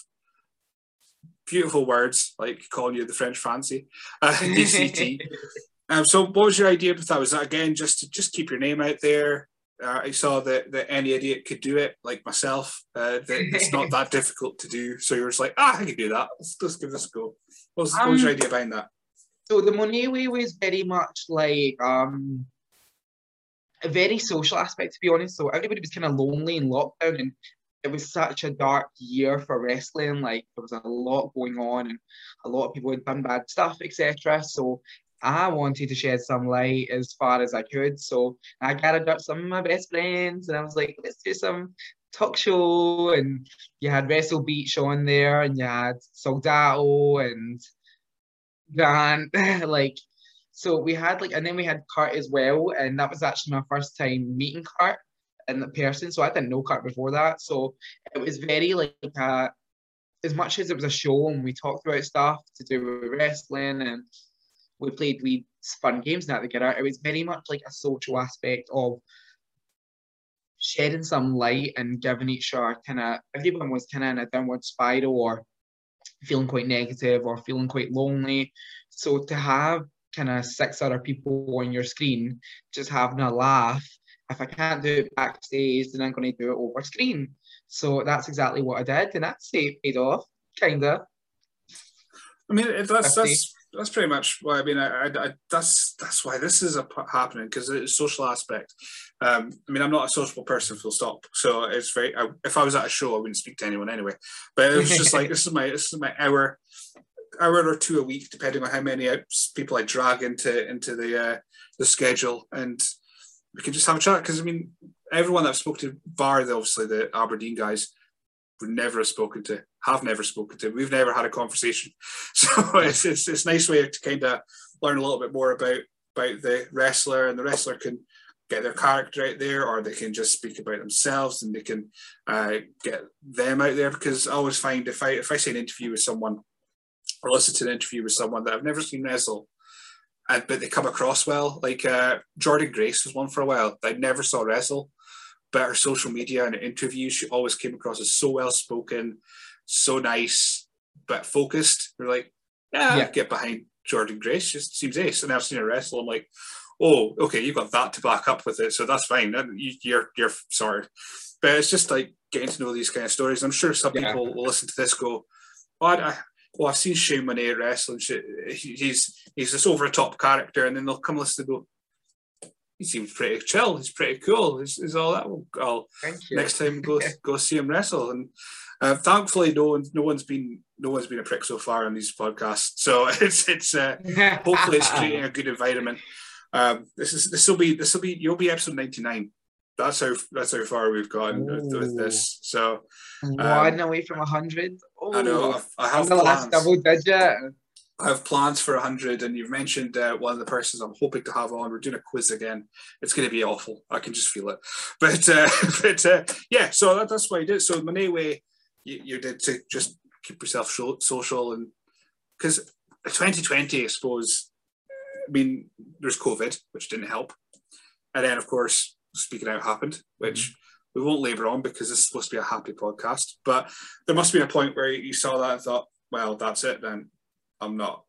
beautiful words like calling you the French fancy, uh, DCT. um, so what was your idea with that? Was that again just to just keep your name out there? Uh, I saw that, that any idiot could do it, like myself. Uh, that it's not that difficult to do. So you were just like, ah, I can do that. Let's, let's give this a go. What was, um, what was your um, idea behind that? So the Monet way was very much like um, a very social aspect, to be honest. So everybody was kind of lonely in lockdown, and it was such a dark year for wrestling. Like there was a lot going on, and a lot of people had done bad stuff, etc. So I wanted to shed some light as far as I could. So I gathered up some of my best friends, and I was like, let's do some talk show. And you had Wrestle Beach on there, and you had Soldado and Grant, like so we had like, and then we had Kurt as well, and that was actually my first time meeting Kurt in the person. So I didn't know Kurt before that. So it was very like uh, as much as it was a show and we talked about stuff to do with wrestling and we played we fun games and that together. It was very much like a social aspect of shedding some light and giving each other kind of everyone was kind of in a downward spiral or feeling quite negative or feeling quite lonely. So to have kind of six other people on your screen just having a laugh. If I can't do it backstage, then I'm going to do it over screen. So that's exactly what I did, and that's it paid off, kinda. I mean, that's that's that's pretty much why. I mean, I, I, I that's that's why this is a, happening because it's social aspect. Um, I mean, I'm not a sociable person, full stop. So it's very. I, if I was at a show, I wouldn't speak to anyone anyway. But it was just like this is my this is my hour, hour or two a week, depending on how many people I drag into into the uh, the schedule, and we can just have a chat. Because I mean, everyone that I've spoken to, bar the obviously the Aberdeen guys, would never have spoken to, have never spoken to. We've never had a conversation, so it's it's it's a nice way to kind of learn a little bit more about about the wrestler, and the wrestler can get their character out there, or they can just speak about themselves, and they can uh, get them out there. Because I always find if I if I see an interview with someone, or listen to an interview with someone that I've never seen wrestle, uh, but they come across well, like uh, Jordynne Grace was one for a while. I never saw wrestle, but her social media and interviews, she always came across as so well spoken, so nice, but focused. We're like, yeah, yeah. get behind Jordynne Grace. She seems ace. And I've seen her wrestle. I'm like, oh, okay, you've got that to back up with it, so that's fine. You're you're sorry, but it's just like getting to know these kind of stories. I'm sure some yeah. people will listen to this go, oh, I, well, I've seen Che Monet wrestle. He's he's this over the top character, and then they'll come listen and go, he seems pretty chill. He's pretty cool. Is, is all that? I'll next time go go see him wrestle. And uh, thankfully, no one's no one's been no one's been a prick so far on these podcasts. So it's it's uh, hopefully it's creating a good environment. Um, this is this will be this will be you'll be episode ninety nine. That's how that's how far we've gone with, with, this. So um, one away from hundred. Oh, I know. I've, I have the last double digit. I have plans for 100, and you've mentioned uh, one of the persons I'm hoping to have on. We're doing a quiz again. It's going to be awful. I can just feel it. But uh, but uh, yeah, so that, that's what I did. So Monet way, you, you did to just keep yourself social and because 2020, I suppose. I mean, there's COVID, which didn't help, and then of course, speaking out happened, which. Mm-hmm. We won't labour on because this is supposed to be a happy podcast, but there must have been a point where you saw that and thought, well, that's it then I'm not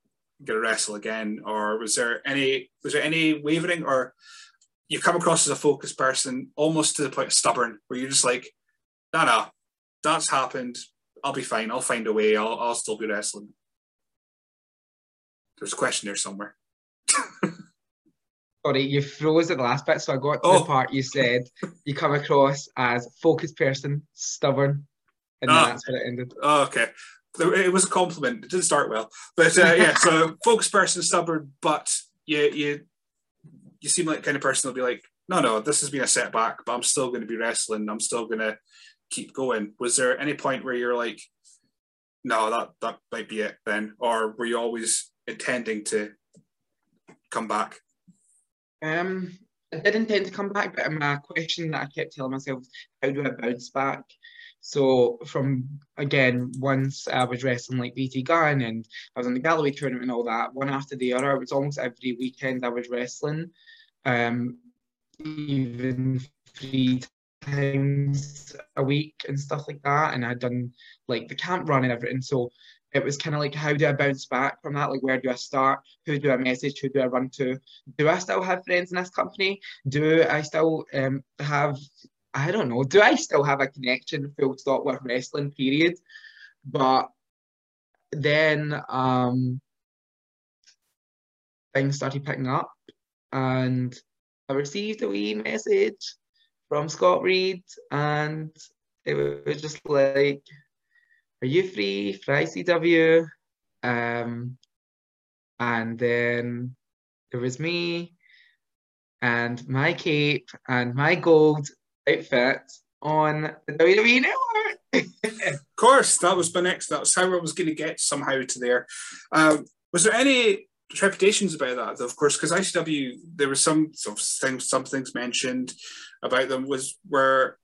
going to wrestle again? Or was there any was there any wavering, or you come across as a focused person, almost to the point of stubborn, where you're just like, no, no, that's happened. I'll be fine. I'll find a way. I'll I'll still be wrestling. There's a question there somewhere. Sorry, you froze at the last bit, so I got to oh. the part you said you come across as focused person, stubborn, and oh. that's where it ended. Oh, okay it was a compliment. It didn't start well, but uh, yeah. So focused person, stubborn, but you you you seem like kind of person that'll be like, no, no, this has been a setback, but I'm still going to be wrestling. I'm still going to keep going. Was there any point where you're like, no, that that might be it then, or were you always intending to come back? Um, I did intend to come back, but my question that I kept telling myself, how do I bounce back? So from again, once I was wrestling like BT Gunn and I was in the Galloway tournament and all that, one after the other, it was almost every weekend I was wrestling. Um, even three times a week and stuff like that. And I'd done like the camp run and everything. So it was kind of like, how do I bounce back from that? Like, where do I start? Who do I message? Who do I run to? Do I still have friends in this company? Do I still um, have I don't know. Do I still have a connection, full stop, with wrestling? Period. But then um, things started picking up, and I received a wee message from Scott Reed, and it was just like, "Are you free for ICW?" Um, and then there was me and my cape and my gold outfit on the WWE Network. of course, that was my next. That was how I was going to get somehow to there. Um, was there any trepidations about that? Of course, because ICW, there were some sort of things, some things mentioned about them. Was where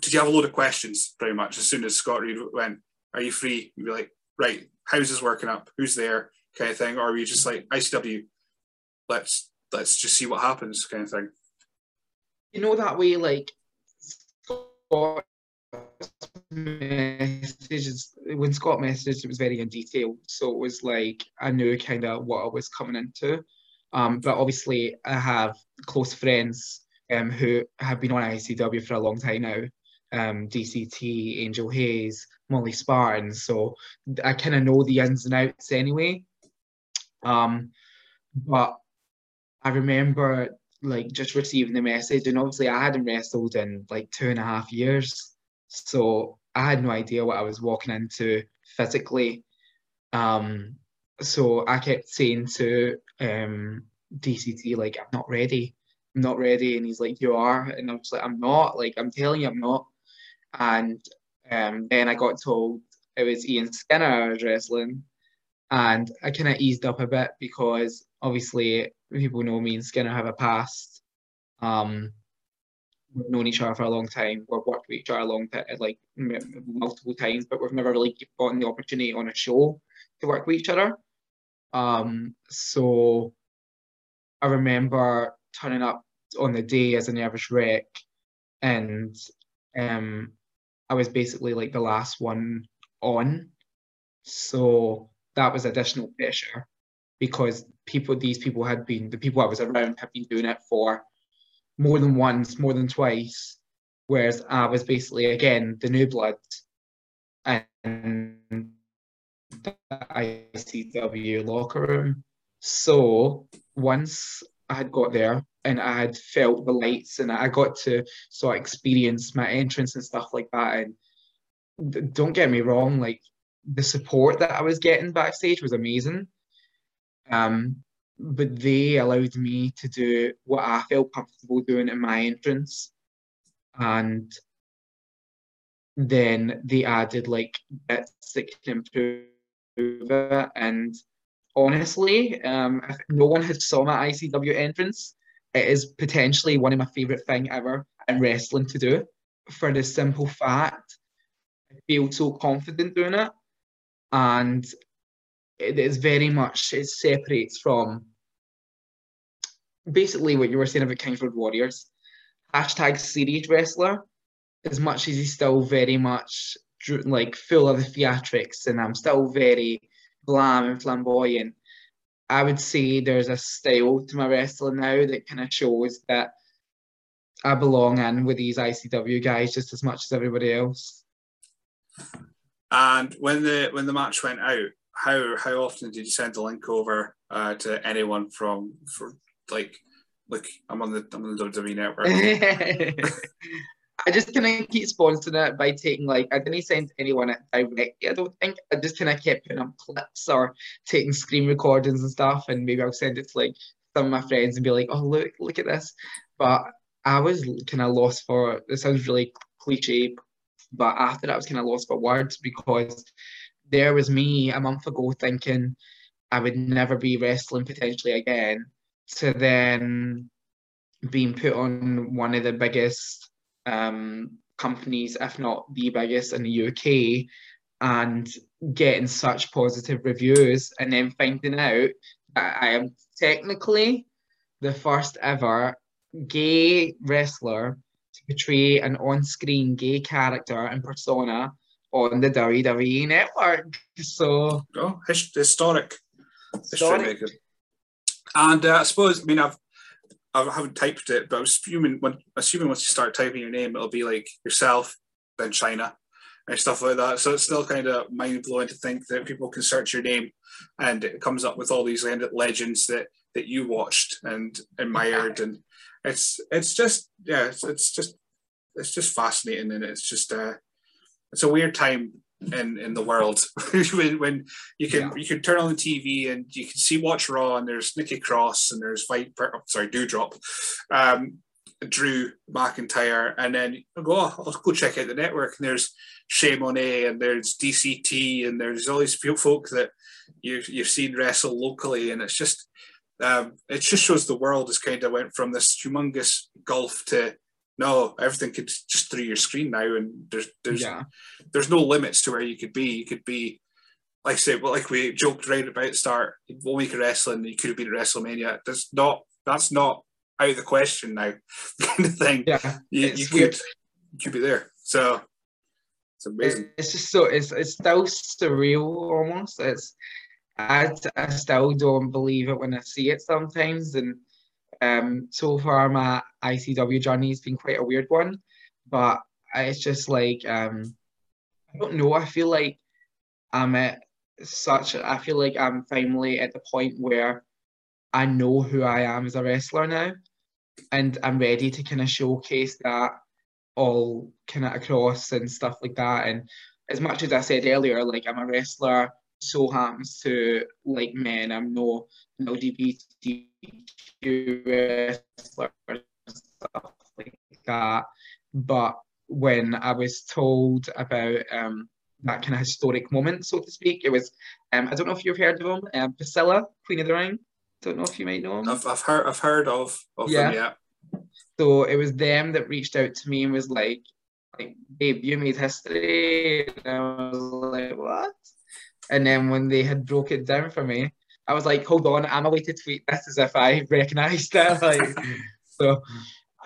did you have a load of questions? Pretty much as soon as Scott Reed went, "Are you free?" You'd be like, "Right, how's this working up? Who's there?" Kind of thing, or are you just like ICW? Let's let's just see what happens, kind of thing you know that way like messages when Scott messaged it was very in detail so it was like I knew kind of what I was coming into Um, but obviously, I have close friends um, who have been on ICW for a long time now. Um, DCT, Angel Hayes, Molly Spartan. So I kind of know the ins and outs anyway. Um, but I remember like just receiving the message, and obviously I hadn't wrestled in like two and a half years, so I had no idea what I was walking into physically. Um, so I kept saying to um, DCT like I'm not ready, I'm not ready, and he's like you are, and I was like I'm not, like I'm telling you I'm not, and um, then I got told it was Ian Skinner I was wrestling, and I kind of eased up a bit because obviously people know me and Skinner have a past. Um, we've known each other for a long time. We've worked with each other a long time, like multiple times, but we've never really gotten the opportunity on a show to work with each other. Um, so I remember turning up on the day as a nervous wreck, and um, I was basically like the last one on. So that was additional pressure because people, these people had been, the people I was around had been doing it for more than once, more than twice, whereas I was basically, again, the new blood and the ICW locker room. So once I had got there and I had felt the lights and I got to sort of experience my entrance and stuff like that. And don't get me wrong, like the support that I was getting backstage was amazing. Um, but they allowed me to do what I felt comfortable doing in my entrance. And then they added like bits that can improve it. And honestly, um, if no one has saw my ICW entrance, it is potentially one of my favorite thing ever in wrestling to do. For the simple fact, I feel so confident doing it and it is very much it separates from basically what you were saying about Kings Road Warriors. Hashtag serious wrestler, as much as he's still very much like full of the theatrics, and I'm still very glam and flamboyant. I would say there's a style to my wrestling now that kind of shows that I belong in with these ICW guys just as much as everybody else. And when the when the match went out, how how often did you send the link over uh, to anyone from for like like I'm on the I'm on the WWE network. I just kind of keep sponsoring it by taking like I didn't send anyone it directly. I don't think I just kind of kept putting up clips or taking screen recordings and stuff, and maybe I'll send it to like some of my friends and be like, "Oh look, look at this." But I was kind of lost for. It sounds really cliche, but after that, I was kind of lost for words because there was me a month ago thinking I would never be wrestling potentially again, to then being put on one of the biggest um, companies, if not the biggest in the UK, and getting such positive reviews, and then finding out that I am technically the first ever gay wrestler to portray an on-screen gay character and persona on the WWE network. So, oh, historic, historic. And uh, I suppose, I mean, I've I haven't typed it, but I was assuming when assuming once you start typing your name, it'll be like yourself, then Chyna, and stuff like that. So it's still kind of mind blowing to think that people can search your name, and it comes up with all these legends that that you watched and admired, and it's it's just yeah, it's, it's just it's just fascinating, and it's just uh, it's a weird time in in the world. When, when you can yeah. you can turn on the TV and you can see watch Raw and there's Nikki Cross and there's Fight sorry Doudrop, um, Drew McIntyre. And then go oh, I'll go check out the network. And there's Che Monet and there's DCT and there's all these folk that you you've seen wrestle locally. And it's just um, it just shows the world has kind of went from this humongous gulf to no, everything could just through your screen now, and there's there's yeah. there's no limits to where you could be. You could be, like I say, well, like we joked right about the start, one week of wrestling, you could have been at WrestleMania. That's not that's not out of the question now, kind of thing. Yeah, you, you could you could be there. So it's amazing. It's just so it's it's still surreal almost. It's I, I still don't believe it when I see it sometimes. And um, so far, my ICW journey has been quite a weird one. But it's just like, um, I don't know. I feel like I'm at such, I feel like I'm finally at the point where I know who I am as a wrestler now. And I'm ready to kind of showcase that all kind of across and stuff like that. And as much as I said earlier, like I'm a wrestler so happens to like men. I'm no LGBTQ wrestler stuff like that. But when I was told about um, that kind of historic moment, so to speak, it was um, I don't know if you've heard of him, um, Priscilla, Queen of the Ring. Don't know if you might know him. I've, I've heard I've heard of, of yeah. them, yeah. So it was them that reached out to me and was like, like, babe, you made history. And I was like, what? And then when they had broke it down for me, I was like, hold on, I'm a way to tweet this as if I recognised it. Like, so,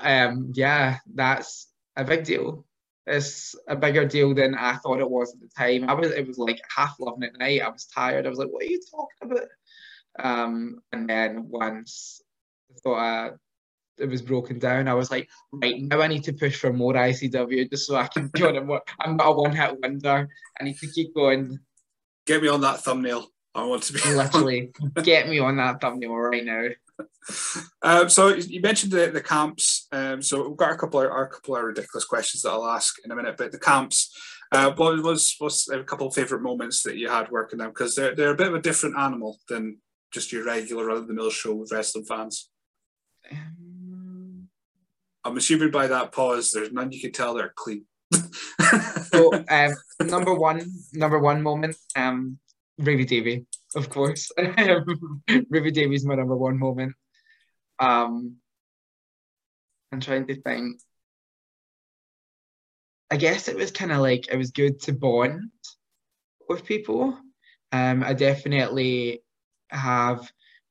um, yeah, that's a big deal. It's a bigger deal than I thought it was at the time. I was, it was like half loving at night. I was tired. I was like, what are you talking about? Um, and then once I thought I it was broken down, I was like, right, now I need to push for more ICW just so I can on more. I'm not a one hit wonder. I need to keep going. Get me on that thumbnail. I want to be literally get me on that thumbnail right now. Um, so you mentioned the, the camps. Um, so we've got a couple of a couple of ridiculous questions that I'll ask in a minute. But the camps, uh, what was was a couple of favorite moments that you had working them because they're they're a bit of a different animal than just your regular run of the mill show with wrestling fans. Um, I'm assuming by that pause, there's none you can tell they're clean. so um, number one, number one moment, um, Ravi Davy, of course. Ravi Davy is my number one moment. Um, I'm trying to think. I guess it was kind of like it was good to bond with people. Um, I definitely have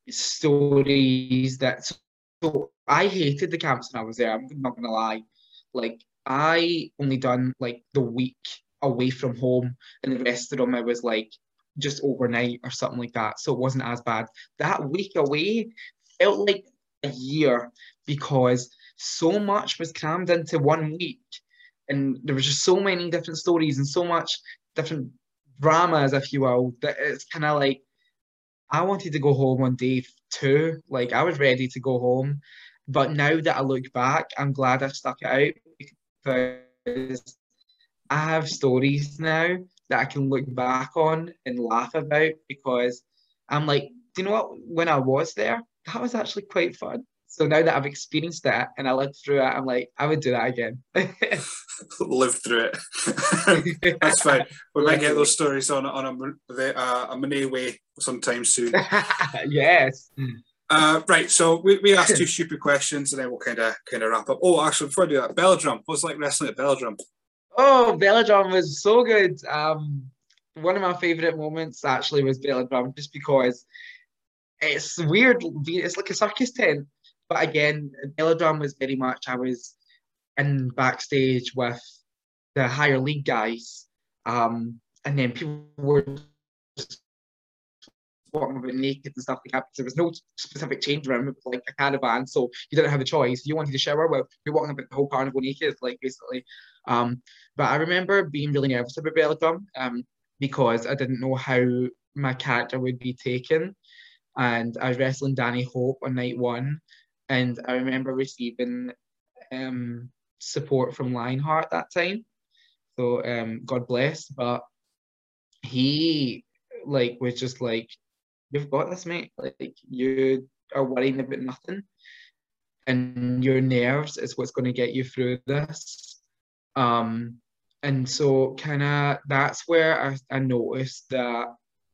stories that so I hated the camps when I was there. I'm not gonna lie. Like I only done like the week away from home, and the rest of them I was like just overnight or something like that. So it wasn't as bad. That week away felt like a year because so much was crammed into one week, and there was just so many different stories and so much different dramas, if you will, that it's kind of like I wanted to go home on day two. Like I was ready to go home. But now that I look back, I'm glad I stuck it out because I have stories now that I can look back on and laugh about because I'm like, do you know what? When I was there, that was actually quite fun. So now that I've experienced that and I lived through it, I'm like, I would do that again. Live through it. That's fine. We might get those stories on on a, uh, a Monet way sometime soon. yes. Uh, right, so we, we asked two stupid questions and then we'll kind of kind of wrap up. Oh, actually, before I do that, Belladrum. What's like wrestling at Belladrum? Oh, Belladrum was so good. Um, one of my favorite moments actually was Belladrum, just because it's weird. It's like a circus tent, but again, Belladrum was very much I was in backstage with the higher league guys, um, and then people were walking about naked and stuff like that. There was no specific change room, like a caravan, so you didn't have a choice. You wanted to shower, well, you're walking about the whole carnival naked, like basically. Um, but I remember being really nervous about Belladrum um, because I didn't know how my character would be taken. And I was wrestling Danny Hope on night one, and I remember receiving um, support from Lionheart that time. So um, God bless. But he like was just like, "You've got this, mate. Like you are worrying about nothing, and your nerves is what's going to get you through this." Um, and so kind of that's where I, I noticed that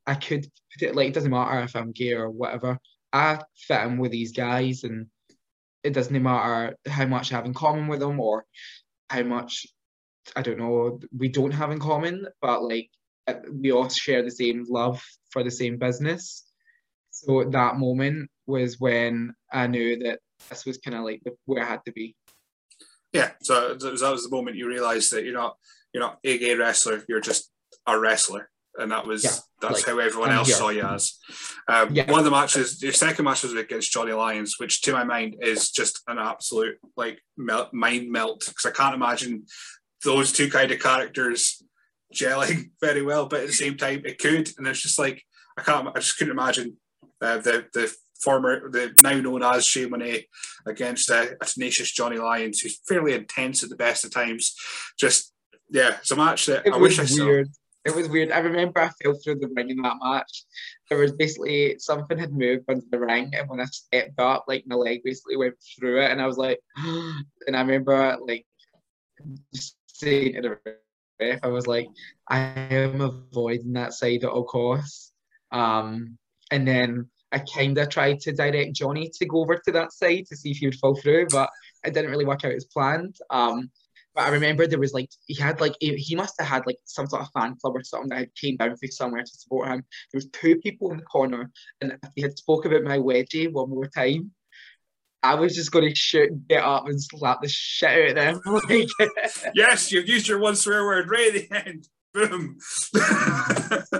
I could like it doesn't matter if I'm gay or whatever. I fit in with these guys and it doesn't matter how much I have in common with them or how much I don't know we don't have in common, but like uh, we all share the same love for the same business. So that moment was when I knew that this was kind of like where I had to be. Yeah, so that was the moment you realised that you're not you're not a gay wrestler, you're just a wrestler, and that was Yeah, that's like, how everyone I'm else here. saw you as. Um, Yeah. One of the matches, your second match was against Johnny Lyons, which to my mind is just an absolute like melt, mind melt because I can't imagine those two kind of characters gelling very well, but at the same time it could, and it's just like I can't, I just couldn't imagine uh, the the former, the now known as Che Monet against uh, a tenacious Johnny Lyons, who's fairly intense at the best of times. Just yeah, it's a match that It I was wish I saw. weird. It was weird. I remember I fell through the ring in that match. There was basically something had moved under the ring, and when I stepped up, like my leg basically went through it, and I was like, and I remember like just saying to the ref, I was like, I am avoiding that side at all costs. Um, and then I kind of tried to direct Johnny to go over to that side to see if he would fall through, but it didn't really work out as planned. Um, but I remember there was like he had like he must have had like some sort of fan club or something that had came down from somewhere to support him. There was two people in the corner, and if he had spoke about my wedgie one more time, I was just going to shoot, get up, and slap the shit out of them. Yes, you've used your one swear word right at the end. Boom.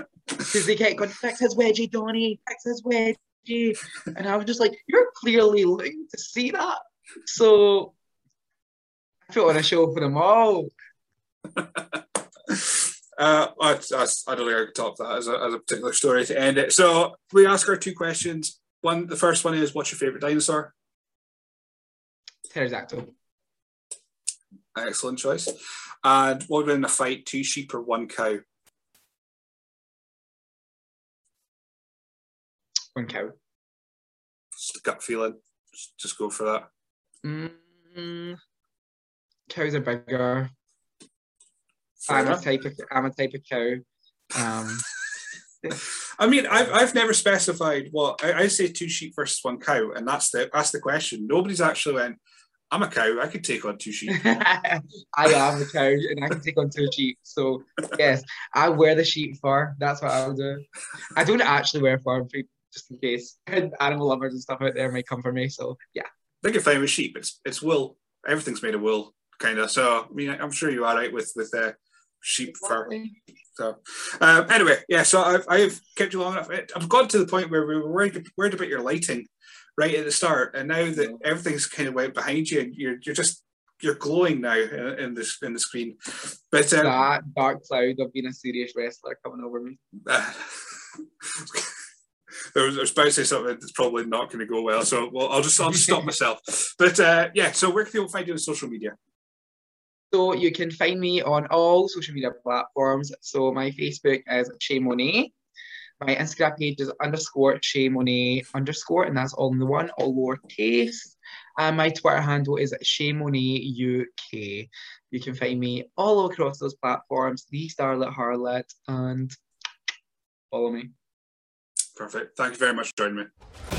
because they kept going, fix his wedgie, Donny, fix his wedgie. And I was just like, you're clearly looking to see that. So I put on a show for them all. Uh, I, I, I don't think I can top that as a, as a particular story to end it. So we ask our two questions. One, the first one is, what's your favorite dinosaur? Pterodactyl. Excellent choice. And what would win in a fight, two sheep or one cow? One cow. Just a gut feeling. Just, just go for that. Mm, cows are bigger. Fair I'm a type of I'm a type of cow. Um, I mean, I've, I've never specified what I, I say two sheep versus one cow, and that's the that's the question. Nobody's actually went. I'm a cow. I could take on two sheep. I am a cow and I can take on two sheep. So yes, I wear the sheep fur. That's what I'll do. I don't actually wear fur just in case. Animal lovers and stuff out there might come for me. So yeah. I think you're fine with sheep. It's it's wool. Everything's made of wool, kind of. So I mean, I'm sure you are right with with uh, sheep fur. So um, anyway, yeah. So I've, I've kept you long enough. I've got to the point where we were worried, worried about your lighting right at the start, and now that everything's kind of went behind you, and you're you're just you're glowing now in, in this in the screen. But um, That dark cloud of being a serious wrestler coming over me. I was, I was about to say something that's probably not going to go well, so well, I'll just I'll just stop myself. But uh, yeah, so where can people find you on social media? So you can find me on all social media platforms. So my Facebook is Che Monet. My Instagram page is underscore Che Monet underscore, and that's all in the one, all lowercase. And my Twitter handle is Che Monet UK. You can find me all across those platforms, the Starlet Harlot, and follow me. Perfect. Thank you very much for joining me.